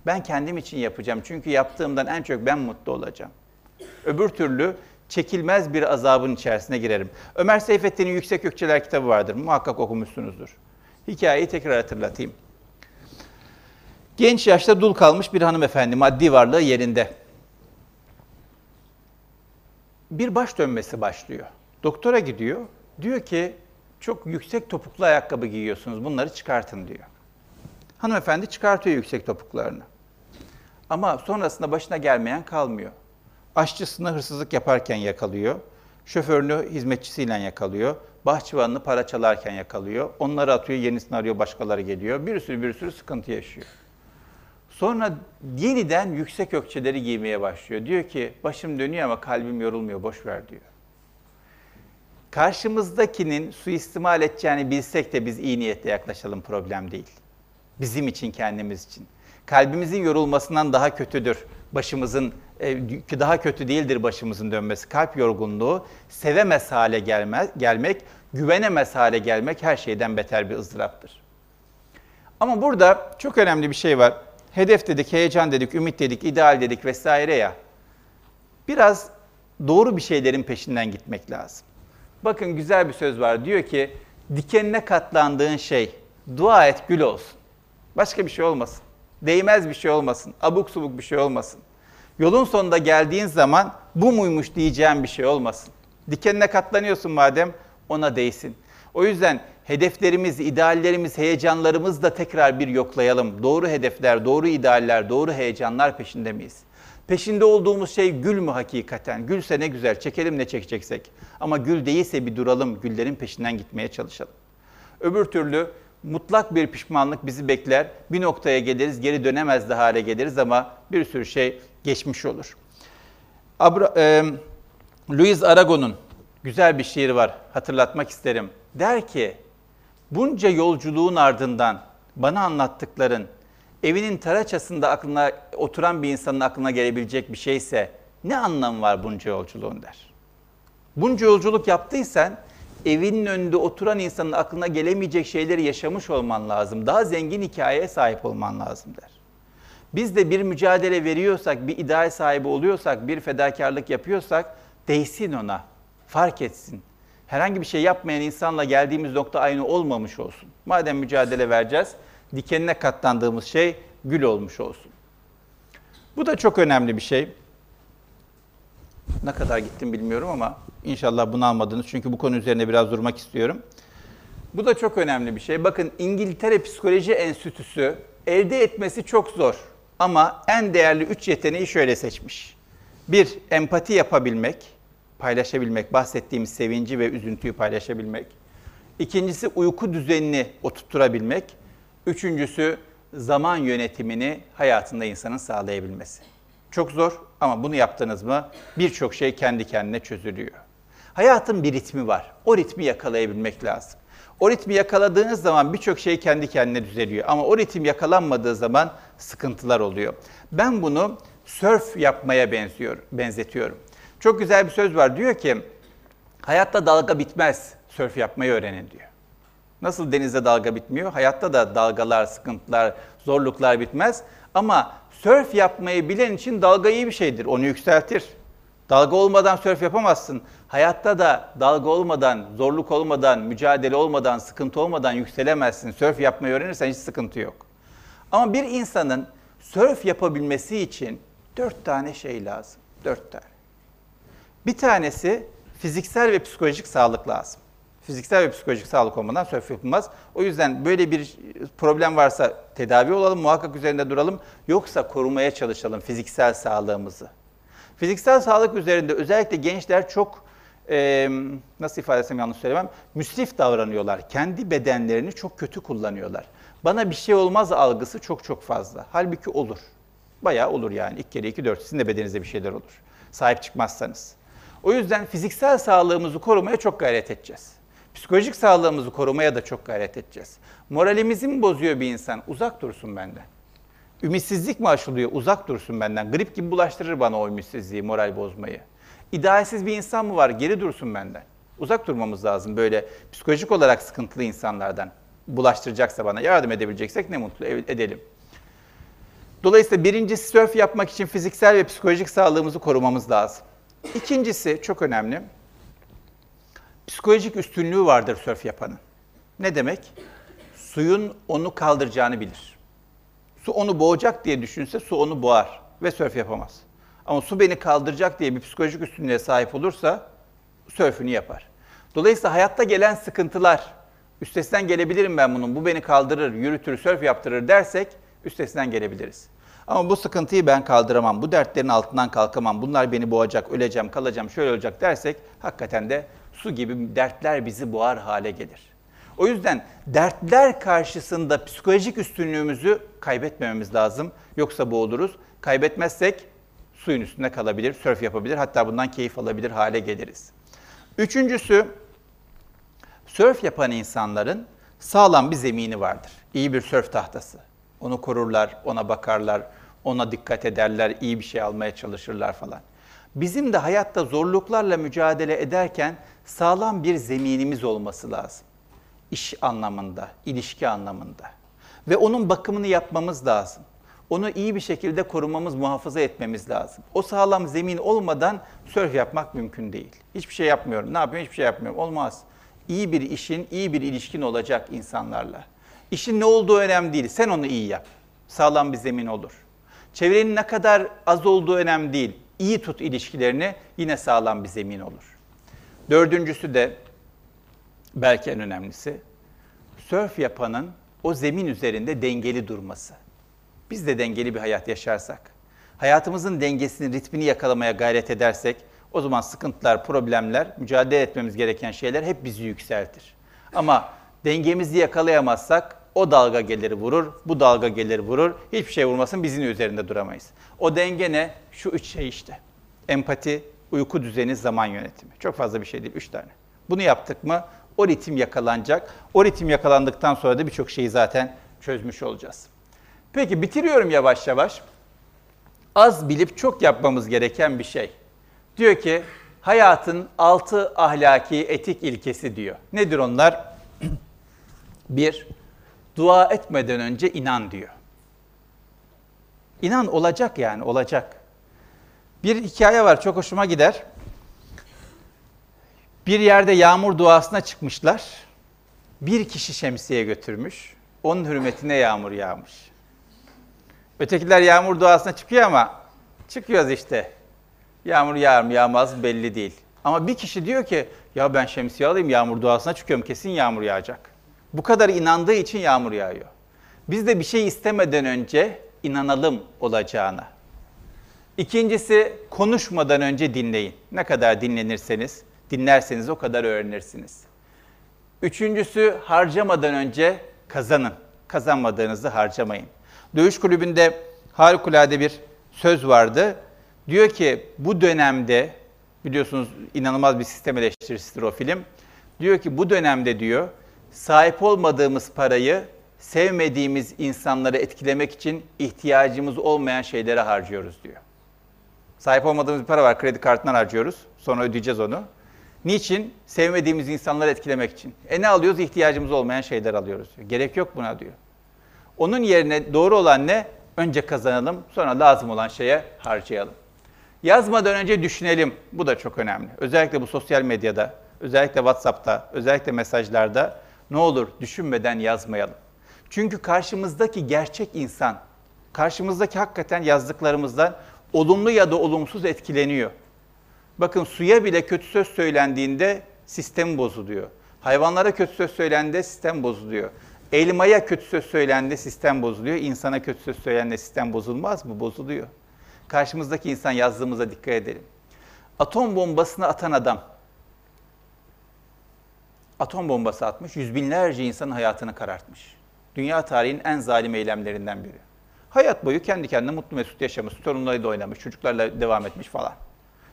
Ben kendim için yapacağım. Çünkü yaptığımdan en çok ben mutlu olacağım. Öbür türlü çekilmez bir azabın içerisine girerim. Ömer Seyfettin'in Yüksek Gökçeler kitabı vardır. Muhakkak okumuşsunuzdur. Hikayeyi tekrar hatırlatayım. Genç yaşta dul kalmış bir hanımefendi, maddi varlığı yerinde. Bir baş dönmesi başlıyor. Doktora gidiyor. Diyor ki çok yüksek topuklu ayakkabı giyiyorsunuz. Bunları çıkartın diyor. Hanımefendi çıkartıyor yüksek topuklarını. Ama sonrasında başına gelmeyen kalmıyor. Aşçısını hırsızlık yaparken yakalıyor. Şoförünü hizmetçisiyle yakalıyor. Bahçıvanını para çalarken yakalıyor. Onları atıyor, yenisini arıyor, başkaları geliyor. Bir sürü bir sürü sıkıntı yaşıyor. Sonra yeniden yüksek ökçeleri giymeye başlıyor. Diyor ki başım dönüyor ama kalbim yorulmuyor, boş ver diyor. Karşımızdakinin suistimal edeceğini bilsek de biz iyi niyetle yaklaşalım problem değil. Bizim için, kendimiz için. Kalbimizin yorulmasından daha kötüdür. Başımızın e, daha kötü değildir başımızın dönmesi. Kalp yorgunluğu, sevemez hale gelmez, gelmek, güvenemez hale gelmek her şeyden beter bir ızdıraptır. Ama burada çok önemli bir şey var. Hedef dedik, heyecan dedik, ümit dedik, ideal dedik vesaire ya. Biraz doğru bir şeylerin peşinden gitmek lazım. Bakın güzel bir söz var. Diyor ki dikenine katlandığın şey dua et gül olsun. Başka bir şey olmasın. Değmez bir şey olmasın. Abuk subuk bir şey olmasın. Yolun sonunda geldiğin zaman bu muymuş diyeceğim bir şey olmasın. Dikenine katlanıyorsun madem ona değsin. O yüzden hedeflerimiz, ideallerimiz, heyecanlarımız da tekrar bir yoklayalım. Doğru hedefler, doğru idealler, doğru heyecanlar peşinde miyiz? Peşinde olduğumuz şey gül mü hakikaten? Gülse ne güzel, çekelim ne çekeceksek. Ama gül değilse bir duralım, güllerin peşinden gitmeye çalışalım. Öbür türlü mutlak bir pişmanlık bizi bekler. Bir noktaya geliriz, geri dönemez de hale geliriz ama bir sürü şey geçmiş olur. Abra, e, Louis Aragon'un güzel bir şiiri var, hatırlatmak isterim. Der ki, bunca yolculuğun ardından bana anlattıkların evinin taraçasında aklına oturan bir insanın aklına gelebilecek bir şeyse ne anlamı var bunca yolculuğun der. Bunca yolculuk yaptıysan evinin önünde oturan insanın aklına gelemeyecek şeyleri yaşamış olman lazım. Daha zengin hikayeye sahip olman lazım der. Biz de bir mücadele veriyorsak, bir ideal sahibi oluyorsak, bir fedakarlık yapıyorsak değsin ona, fark etsin. Herhangi bir şey yapmayan insanla geldiğimiz nokta aynı olmamış olsun. Madem mücadele vereceğiz, dikenine katlandığımız şey gül olmuş olsun. Bu da çok önemli bir şey. Ne kadar gittim bilmiyorum ama inşallah bunu almadınız. Çünkü bu konu üzerine biraz durmak istiyorum. Bu da çok önemli bir şey. Bakın İngiltere Psikoloji Enstitüsü elde etmesi çok zor. Ama en değerli üç yeteneği şöyle seçmiş. Bir, empati yapabilmek, paylaşabilmek, bahsettiğimiz sevinci ve üzüntüyü paylaşabilmek. İkincisi uyku düzenini oturtturabilmek. Üçüncüsü zaman yönetimini hayatında insanın sağlayabilmesi. Çok zor ama bunu yaptınız mı birçok şey kendi kendine çözülüyor. Hayatın bir ritmi var. O ritmi yakalayabilmek lazım. O ritmi yakaladığınız zaman birçok şey kendi kendine düzeliyor. Ama o ritim yakalanmadığı zaman sıkıntılar oluyor. Ben bunu sörf yapmaya benziyor, benzetiyorum. Çok güzel bir söz var. Diyor ki hayatta dalga bitmez. Sörf yapmayı öğrenin diyor. Nasıl denizde dalga bitmiyor? Hayatta da dalgalar, sıkıntılar, zorluklar bitmez. Ama sörf yapmayı bilen için dalga iyi bir şeydir. Onu yükseltir. Dalga olmadan sörf yapamazsın. Hayatta da dalga olmadan, zorluk olmadan, mücadele olmadan, sıkıntı olmadan yükselemezsin. Sörf yapmayı öğrenirsen hiç sıkıntı yok. Ama bir insanın sörf yapabilmesi için dört tane şey lazım. Dört tane. Bir tanesi fiziksel ve psikolojik sağlık lazım. Fiziksel ve psikolojik sağlık olmadan sörf yapılmaz. O yüzden böyle bir problem varsa tedavi olalım, muhakkak üzerinde duralım. Yoksa korumaya çalışalım fiziksel sağlığımızı. Fiziksel sağlık üzerinde özellikle gençler çok e, nasıl ifade etsem yanlış söylemem, müsrif davranıyorlar. Kendi bedenlerini çok kötü kullanıyorlar. Bana bir şey olmaz algısı çok çok fazla. Halbuki olur. Bayağı olur yani. İlk kere iki dört. Sizin de bedeninizde bir şeyler olur. Sahip çıkmazsanız. O yüzden fiziksel sağlığımızı korumaya çok gayret edeceğiz. Psikolojik sağlığımızı korumaya da çok gayret edeceğiz. Moralimizi mi bozuyor bir insan? Uzak dursun benden. Ümitsizlik mi aşılıyor? Uzak dursun benden. Grip gibi bulaştırır bana o ümitsizliği, moral bozmayı. İdealsiz bir insan mı var? Geri dursun benden. Uzak durmamız lazım böyle psikolojik olarak sıkıntılı insanlardan. Bulaştıracaksa bana yardım edebileceksek ne mutlu edelim. Dolayısıyla birincisi sörf yapmak için fiziksel ve psikolojik sağlığımızı korumamız lazım. İkincisi çok önemli. Psikolojik üstünlüğü vardır sörf yapanın. Ne demek? Suyun onu kaldıracağını bilir. Su onu boğacak diye düşünse su onu boğar ve sörf yapamaz. Ama su beni kaldıracak diye bir psikolojik üstünlüğe sahip olursa sörfünü yapar. Dolayısıyla hayatta gelen sıkıntılar, üstesinden gelebilirim ben bunun, bu beni kaldırır, yürütür, sörf yaptırır dersek üstesinden gelebiliriz. Ama bu sıkıntıyı ben kaldıramam, bu dertlerin altından kalkamam, bunlar beni boğacak, öleceğim, kalacağım, şöyle olacak dersek hakikaten de su gibi dertler bizi boğar hale gelir. O yüzden dertler karşısında psikolojik üstünlüğümüzü kaybetmememiz lazım. Yoksa boğuluruz. Kaybetmezsek suyun üstünde kalabilir, sörf yapabilir, hatta bundan keyif alabilir hale geliriz. Üçüncüsü, sörf yapan insanların sağlam bir zemini vardır. İyi bir sörf tahtası. Onu korurlar, ona bakarlar, ona dikkat ederler, iyi bir şey almaya çalışırlar falan. Bizim de hayatta zorluklarla mücadele ederken sağlam bir zeminimiz olması lazım. İş anlamında, ilişki anlamında. Ve onun bakımını yapmamız lazım. Onu iyi bir şekilde korumamız, muhafaza etmemiz lazım. O sağlam zemin olmadan sörf yapmak mümkün değil. Hiçbir şey yapmıyorum. Ne yapıyorum? Hiçbir şey yapmıyorum. Olmaz. İyi bir işin, iyi bir ilişkin olacak insanlarla. İşin ne olduğu önemli değil. Sen onu iyi yap. Sağlam bir zemin olur. Çevrenin ne kadar az olduğu önemli değil. İyi tut ilişkilerini yine sağlam bir zemin olur. Dördüncüsü de belki en önemlisi sörf yapanın o zemin üzerinde dengeli durması. Biz de dengeli bir hayat yaşarsak, hayatımızın dengesini, ritmini yakalamaya gayret edersek o zaman sıkıntılar, problemler, mücadele etmemiz gereken şeyler hep bizi yükseltir. Ama dengemizi yakalayamazsak o dalga gelir vurur, bu dalga gelir vurur. Hiçbir şey vurmasın bizim üzerinde duramayız. O denge ne? Şu üç şey işte. Empati, uyku düzeni, zaman yönetimi. Çok fazla bir şey değil, üç tane. Bunu yaptık mı o ritim yakalanacak. O ritim yakalandıktan sonra da birçok şeyi zaten çözmüş olacağız. Peki bitiriyorum yavaş yavaş. Az bilip çok yapmamız gereken bir şey. Diyor ki hayatın altı ahlaki etik ilkesi diyor. Nedir onlar? bir, dua etmeden önce inan diyor. İnan olacak yani olacak. Bir hikaye var çok hoşuma gider. Bir yerde yağmur duasına çıkmışlar. Bir kişi şemsiye götürmüş. Onun hürmetine yağmur yağmış. Ötekiler yağmur duasına çıkıyor ama çıkıyoruz işte. Yağmur yağar mı yağmaz belli değil. Ama bir kişi diyor ki ya ben şemsiye alayım yağmur duasına çıkıyorum kesin yağmur yağacak. Bu kadar inandığı için yağmur yağıyor. Biz de bir şey istemeden önce inanalım olacağına. İkincisi konuşmadan önce dinleyin. Ne kadar dinlenirseniz, dinlerseniz o kadar öğrenirsiniz. Üçüncüsü harcamadan önce kazanın. Kazanmadığınızı harcamayın. Dövüş kulübünde harikulade bir söz vardı. Diyor ki bu dönemde biliyorsunuz inanılmaz bir sistem eleştirisidir o film. Diyor ki bu dönemde diyor sahip olmadığımız parayı sevmediğimiz insanları etkilemek için ihtiyacımız olmayan şeylere harcıyoruz diyor. Sahip olmadığımız bir para var, kredi kartından harcıyoruz. Sonra ödeyeceğiz onu. Niçin? Sevmediğimiz insanları etkilemek için. E ne alıyoruz? İhtiyacımız olmayan şeyler alıyoruz diyor. Gerek yok buna diyor. Onun yerine doğru olan ne? Önce kazanalım, sonra lazım olan şeye harcayalım. Yazmadan önce düşünelim. Bu da çok önemli. Özellikle bu sosyal medyada, özellikle WhatsApp'ta, özellikle mesajlarda ne olur düşünmeden yazmayalım. Çünkü karşımızdaki gerçek insan, karşımızdaki hakikaten yazdıklarımızdan olumlu ya da olumsuz etkileniyor. Bakın suya bile kötü söz söylendiğinde sistem bozuluyor. Hayvanlara kötü söz söylendiğinde sistem bozuluyor. Elmaya kötü söz söylendiğinde sistem bozuluyor. İnsana kötü söz söylendiğinde sistem bozulmaz mı? Bozuluyor. Karşımızdaki insan yazdığımıza dikkat edelim. Atom bombasını atan adam atom bombası atmış, yüz binlerce insanın hayatını karartmış. Dünya tarihinin en zalim eylemlerinden biri. Hayat boyu kendi kendine mutlu mesut yaşamış, torunlarıyla oynamış, çocuklarla devam etmiş falan.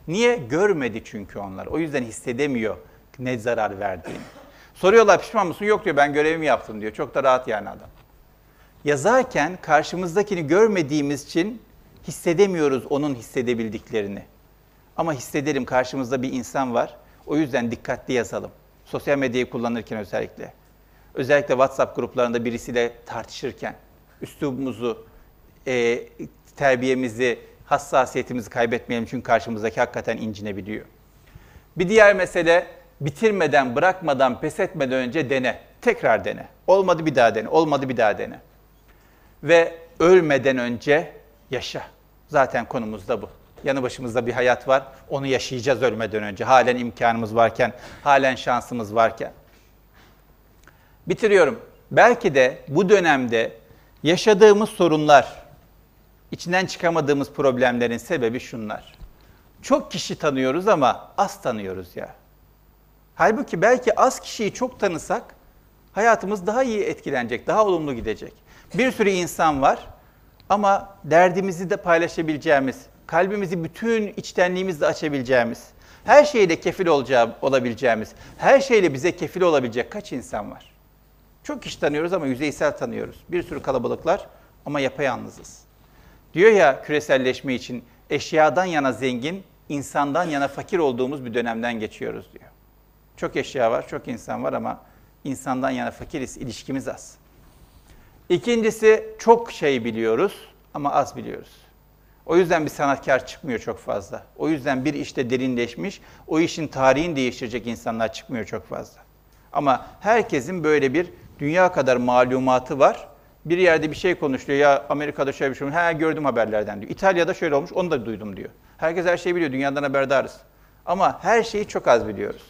Niye? Görmedi çünkü onlar. O yüzden hissedemiyor ne zarar verdiğini. Soruyorlar pişman mısın? Yok diyor ben görevimi yaptım diyor. Çok da rahat yani adam. Yazarken karşımızdakini görmediğimiz için hissedemiyoruz onun hissedebildiklerini. Ama hissedelim karşımızda bir insan var. O yüzden dikkatli yazalım. Sosyal medyayı kullanırken özellikle. Özellikle WhatsApp gruplarında birisiyle tartışırken üslubumuzu, e, terbiyemizi, hassasiyetimizi kaybetmeyelim çünkü karşımızdaki hakikaten incinebiliyor. Bir diğer mesele bitirmeden, bırakmadan, pes etmeden önce dene. Tekrar dene. Olmadı bir daha dene. Olmadı bir daha dene. Ve ölmeden önce yaşa. Zaten konumuz da bu. Yanı başımızda bir hayat var. Onu yaşayacağız ölmeden önce. Halen imkanımız varken, halen şansımız varken. Bitiriyorum. Belki de bu dönemde yaşadığımız sorunlar, içinden çıkamadığımız problemlerin sebebi şunlar. Çok kişi tanıyoruz ama az tanıyoruz ya. Halbuki belki az kişiyi çok tanısak hayatımız daha iyi etkilenecek, daha olumlu gidecek. Bir sürü insan var ama derdimizi de paylaşabileceğimiz, kalbimizi bütün içtenliğimizle açabileceğimiz, her şeyle kefil olacağı, olabileceğimiz, her şeyle bize kefil olabilecek kaç insan var? Çok kişi tanıyoruz ama yüzeysel tanıyoruz. Bir sürü kalabalıklar ama yapayalnızız. Diyor ya küreselleşme için eşyadan yana zengin, insandan yana fakir olduğumuz bir dönemden geçiyoruz diyor. Çok eşya var, çok insan var ama insandan yana fakiriz, ilişkimiz az. İkincisi çok şey biliyoruz ama az biliyoruz. O yüzden bir sanatkar çıkmıyor çok fazla. O yüzden bir işte derinleşmiş, o işin tarihini değiştirecek insanlar çıkmıyor çok fazla. Ama herkesin böyle bir dünya kadar malumatı var. Bir yerde bir şey konuşuyor. Ya Amerika'da şöyle bir şey olmuş. He gördüm haberlerden diyor. İtalya'da şöyle olmuş. Onu da duydum diyor. Herkes her şeyi biliyor. Dünyadan haberdarız. Ama her şeyi çok az biliyoruz.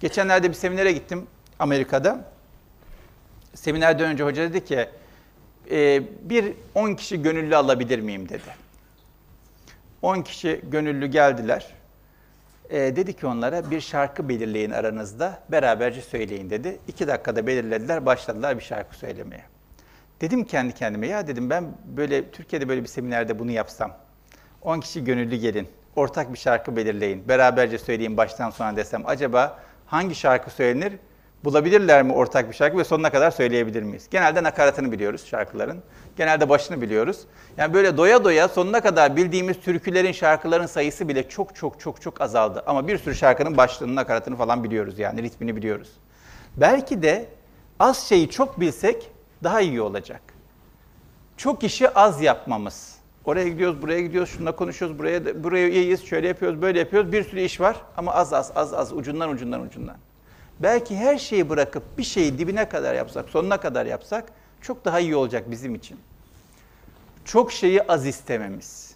Geçenlerde bir seminere gittim Amerika'da. Seminerden önce hoca dedi ki e, bir 10 kişi gönüllü alabilir miyim dedi. 10 kişi gönüllü geldiler. E, dedi ki onlara bir şarkı belirleyin aranızda, beraberce söyleyin dedi. İki dakikada belirlediler, başladılar bir şarkı söylemeye. Dedim kendi kendime, ya dedim ben böyle Türkiye'de böyle bir seminerde bunu yapsam, 10 kişi gönüllü gelin, ortak bir şarkı belirleyin, beraberce söyleyin baştan sona desem, acaba hangi şarkı söylenir, bulabilirler mi ortak bir şarkı ve sonuna kadar söyleyebilir miyiz? Genelde nakaratını biliyoruz şarkıların. Genelde başını biliyoruz. Yani böyle doya doya sonuna kadar bildiğimiz türkülerin, şarkıların sayısı bile çok çok çok çok azaldı. Ama bir sürü şarkının başlığını, nakaratını falan biliyoruz yani ritmini biliyoruz. Belki de az şeyi çok bilsek daha iyi olacak. Çok işi az yapmamız. Oraya gidiyoruz, buraya gidiyoruz, şununla konuşuyoruz, buraya buraya iyiyiz, şöyle yapıyoruz, böyle yapıyoruz. Bir sürü iş var ama az az az az ucundan ucundan ucundan. Belki her şeyi bırakıp bir şeyi dibine kadar yapsak, sonuna kadar yapsak çok daha iyi olacak bizim için. Çok şeyi az istememiz.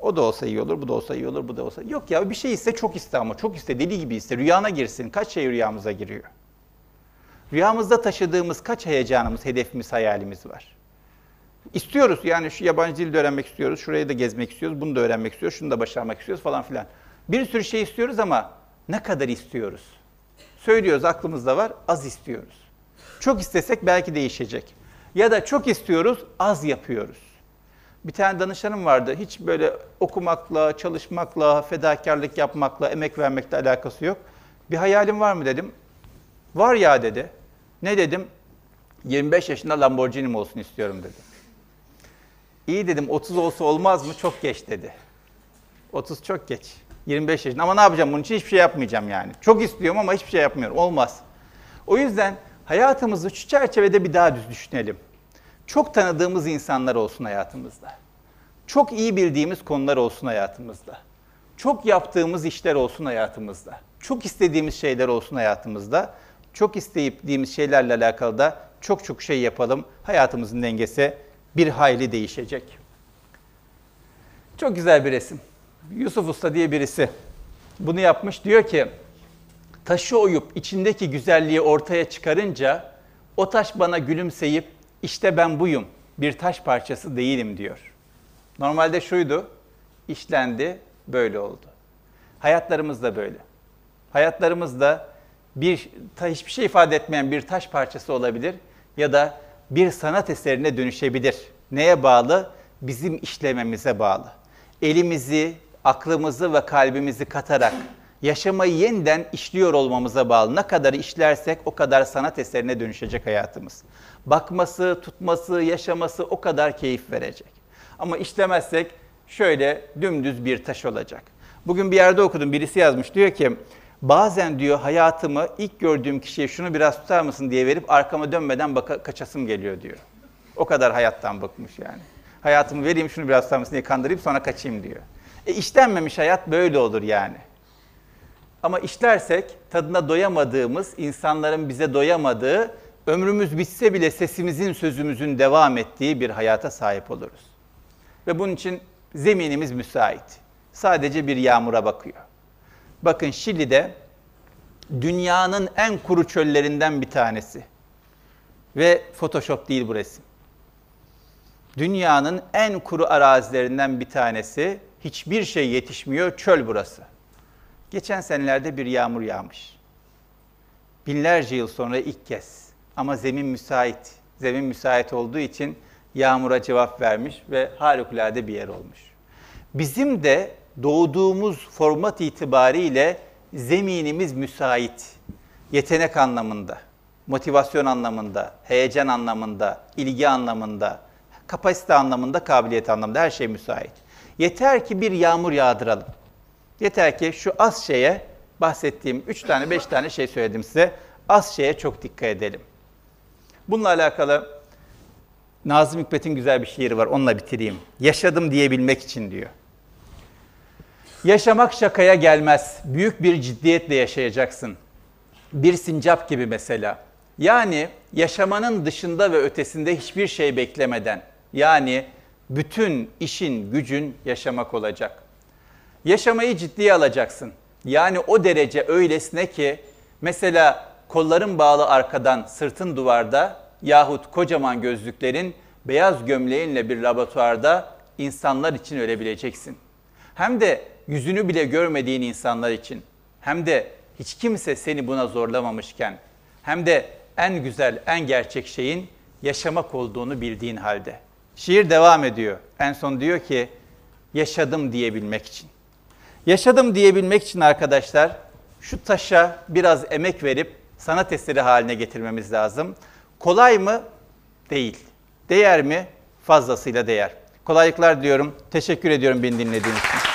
O da olsa iyi olur, bu da olsa iyi olur, bu da olsa. Yok ya bir şey iste çok iste ama çok iste deli gibi iste. Rüyana girsin. Kaç şey rüyamıza giriyor? Rüyamızda taşıdığımız kaç heyecanımız, hedefimiz, hayalimiz var? İstiyoruz yani şu yabancı dil de öğrenmek istiyoruz, şurayı da gezmek istiyoruz, bunu da öğrenmek istiyoruz, şunu da başarmak istiyoruz falan filan. Bir sürü şey istiyoruz ama ne kadar istiyoruz? Söylüyoruz aklımızda var, az istiyoruz. Çok istesek belki değişecek. Ya da çok istiyoruz, az yapıyoruz. Bir tane danışanım vardı. Hiç böyle okumakla, çalışmakla, fedakarlık yapmakla, emek vermekle alakası yok. Bir hayalim var mı dedim. Var ya dedi. Ne dedim? 25 yaşında Lamborghini'm olsun istiyorum dedi. İyi dedim 30 olsa olmaz mı? Çok geç dedi. 30 çok geç. 25 yaşında ama ne yapacağım bunun için hiçbir şey yapmayacağım yani. Çok istiyorum ama hiçbir şey yapmıyorum. Olmaz. O yüzden hayatımızı şu çerçevede bir daha düz düşünelim. Çok tanıdığımız insanlar olsun hayatımızda. Çok iyi bildiğimiz konular olsun hayatımızda. Çok yaptığımız işler olsun hayatımızda. Çok istediğimiz şeyler olsun hayatımızda. Çok istediğimiz şeylerle alakalı da çok çok şey yapalım. Hayatımızın dengesi bir hayli değişecek. Çok güzel bir resim. Yusuf Usta diye birisi bunu yapmış. Diyor ki taşı oyup içindeki güzelliği ortaya çıkarınca o taş bana gülümseyip işte ben buyum bir taş parçası değilim diyor. Normalde şuydu işlendi böyle oldu. Hayatlarımız da böyle. Hayatlarımızda bir ta, hiçbir şey ifade etmeyen bir taş parçası olabilir ya da bir sanat eserine dönüşebilir. Neye bağlı? Bizim işlememize bağlı. Elimizi, aklımızı ve kalbimizi katarak yaşamayı yeniden işliyor olmamıza bağlı. Ne kadar işlersek o kadar sanat eserine dönüşecek hayatımız. Bakması, tutması, yaşaması o kadar keyif verecek. Ama işlemezsek şöyle dümdüz bir taş olacak. Bugün bir yerde okudum birisi yazmış diyor ki bazen diyor hayatımı ilk gördüğüm kişiye şunu biraz tutar mısın diye verip arkama dönmeden baka, kaçasım geliyor diyor. O kadar hayattan bıkmış yani. Hayatımı vereyim şunu biraz tutar mısın diye kandırayım sonra kaçayım diyor. E işlenmemiş hayat böyle olur yani. Ama işlersek tadına doyamadığımız, insanların bize doyamadığı, ömrümüz bitse bile sesimizin, sözümüzün devam ettiği bir hayata sahip oluruz. Ve bunun için zeminimiz müsait. Sadece bir yağmura bakıyor. Bakın Şili'de dünyanın en kuru çöllerinden bir tanesi. Ve Photoshop değil bu resim. Dünyanın en kuru arazilerinden bir tanesi. Hiçbir şey yetişmiyor, çöl burası. Geçen senelerde bir yağmur yağmış. Binlerce yıl sonra ilk kez. Ama zemin müsait. Zemin müsait olduğu için yağmura cevap vermiş ve harikulade bir yer olmuş. Bizim de doğduğumuz format itibariyle zeminimiz müsait. Yetenek anlamında, motivasyon anlamında, heyecan anlamında, ilgi anlamında, kapasite anlamında, kabiliyet anlamında her şey müsait. Yeter ki bir yağmur yağdıralım. Yeter ki şu az şeye bahsettiğim 3 tane 5 tane şey söyledim size. Az şeye çok dikkat edelim. Bununla alakalı Nazım Hikmet'in güzel bir şiiri var. Onunla bitireyim. Yaşadım diyebilmek için diyor. Yaşamak şakaya gelmez. Büyük bir ciddiyetle yaşayacaksın. Bir sincap gibi mesela. Yani yaşamanın dışında ve ötesinde hiçbir şey beklemeden. Yani bütün işin, gücün yaşamak olacak. Yaşamayı ciddiye alacaksın. Yani o derece öylesine ki mesela kolların bağlı arkadan, sırtın duvarda yahut kocaman gözlüklerin beyaz gömleğinle bir laboratuvarda insanlar için ölebileceksin. Hem de yüzünü bile görmediğin insanlar için. Hem de hiç kimse seni buna zorlamamışken. Hem de en güzel, en gerçek şeyin yaşamak olduğunu bildiğin halde. Şiir devam ediyor. En son diyor ki yaşadım diyebilmek için. Yaşadım diyebilmek için arkadaşlar şu taşa biraz emek verip sanat eseri haline getirmemiz lazım. Kolay mı? Değil. Değer mi? Fazlasıyla değer. Kolaylıklar diyorum. Teşekkür ediyorum beni dinlediğiniz için.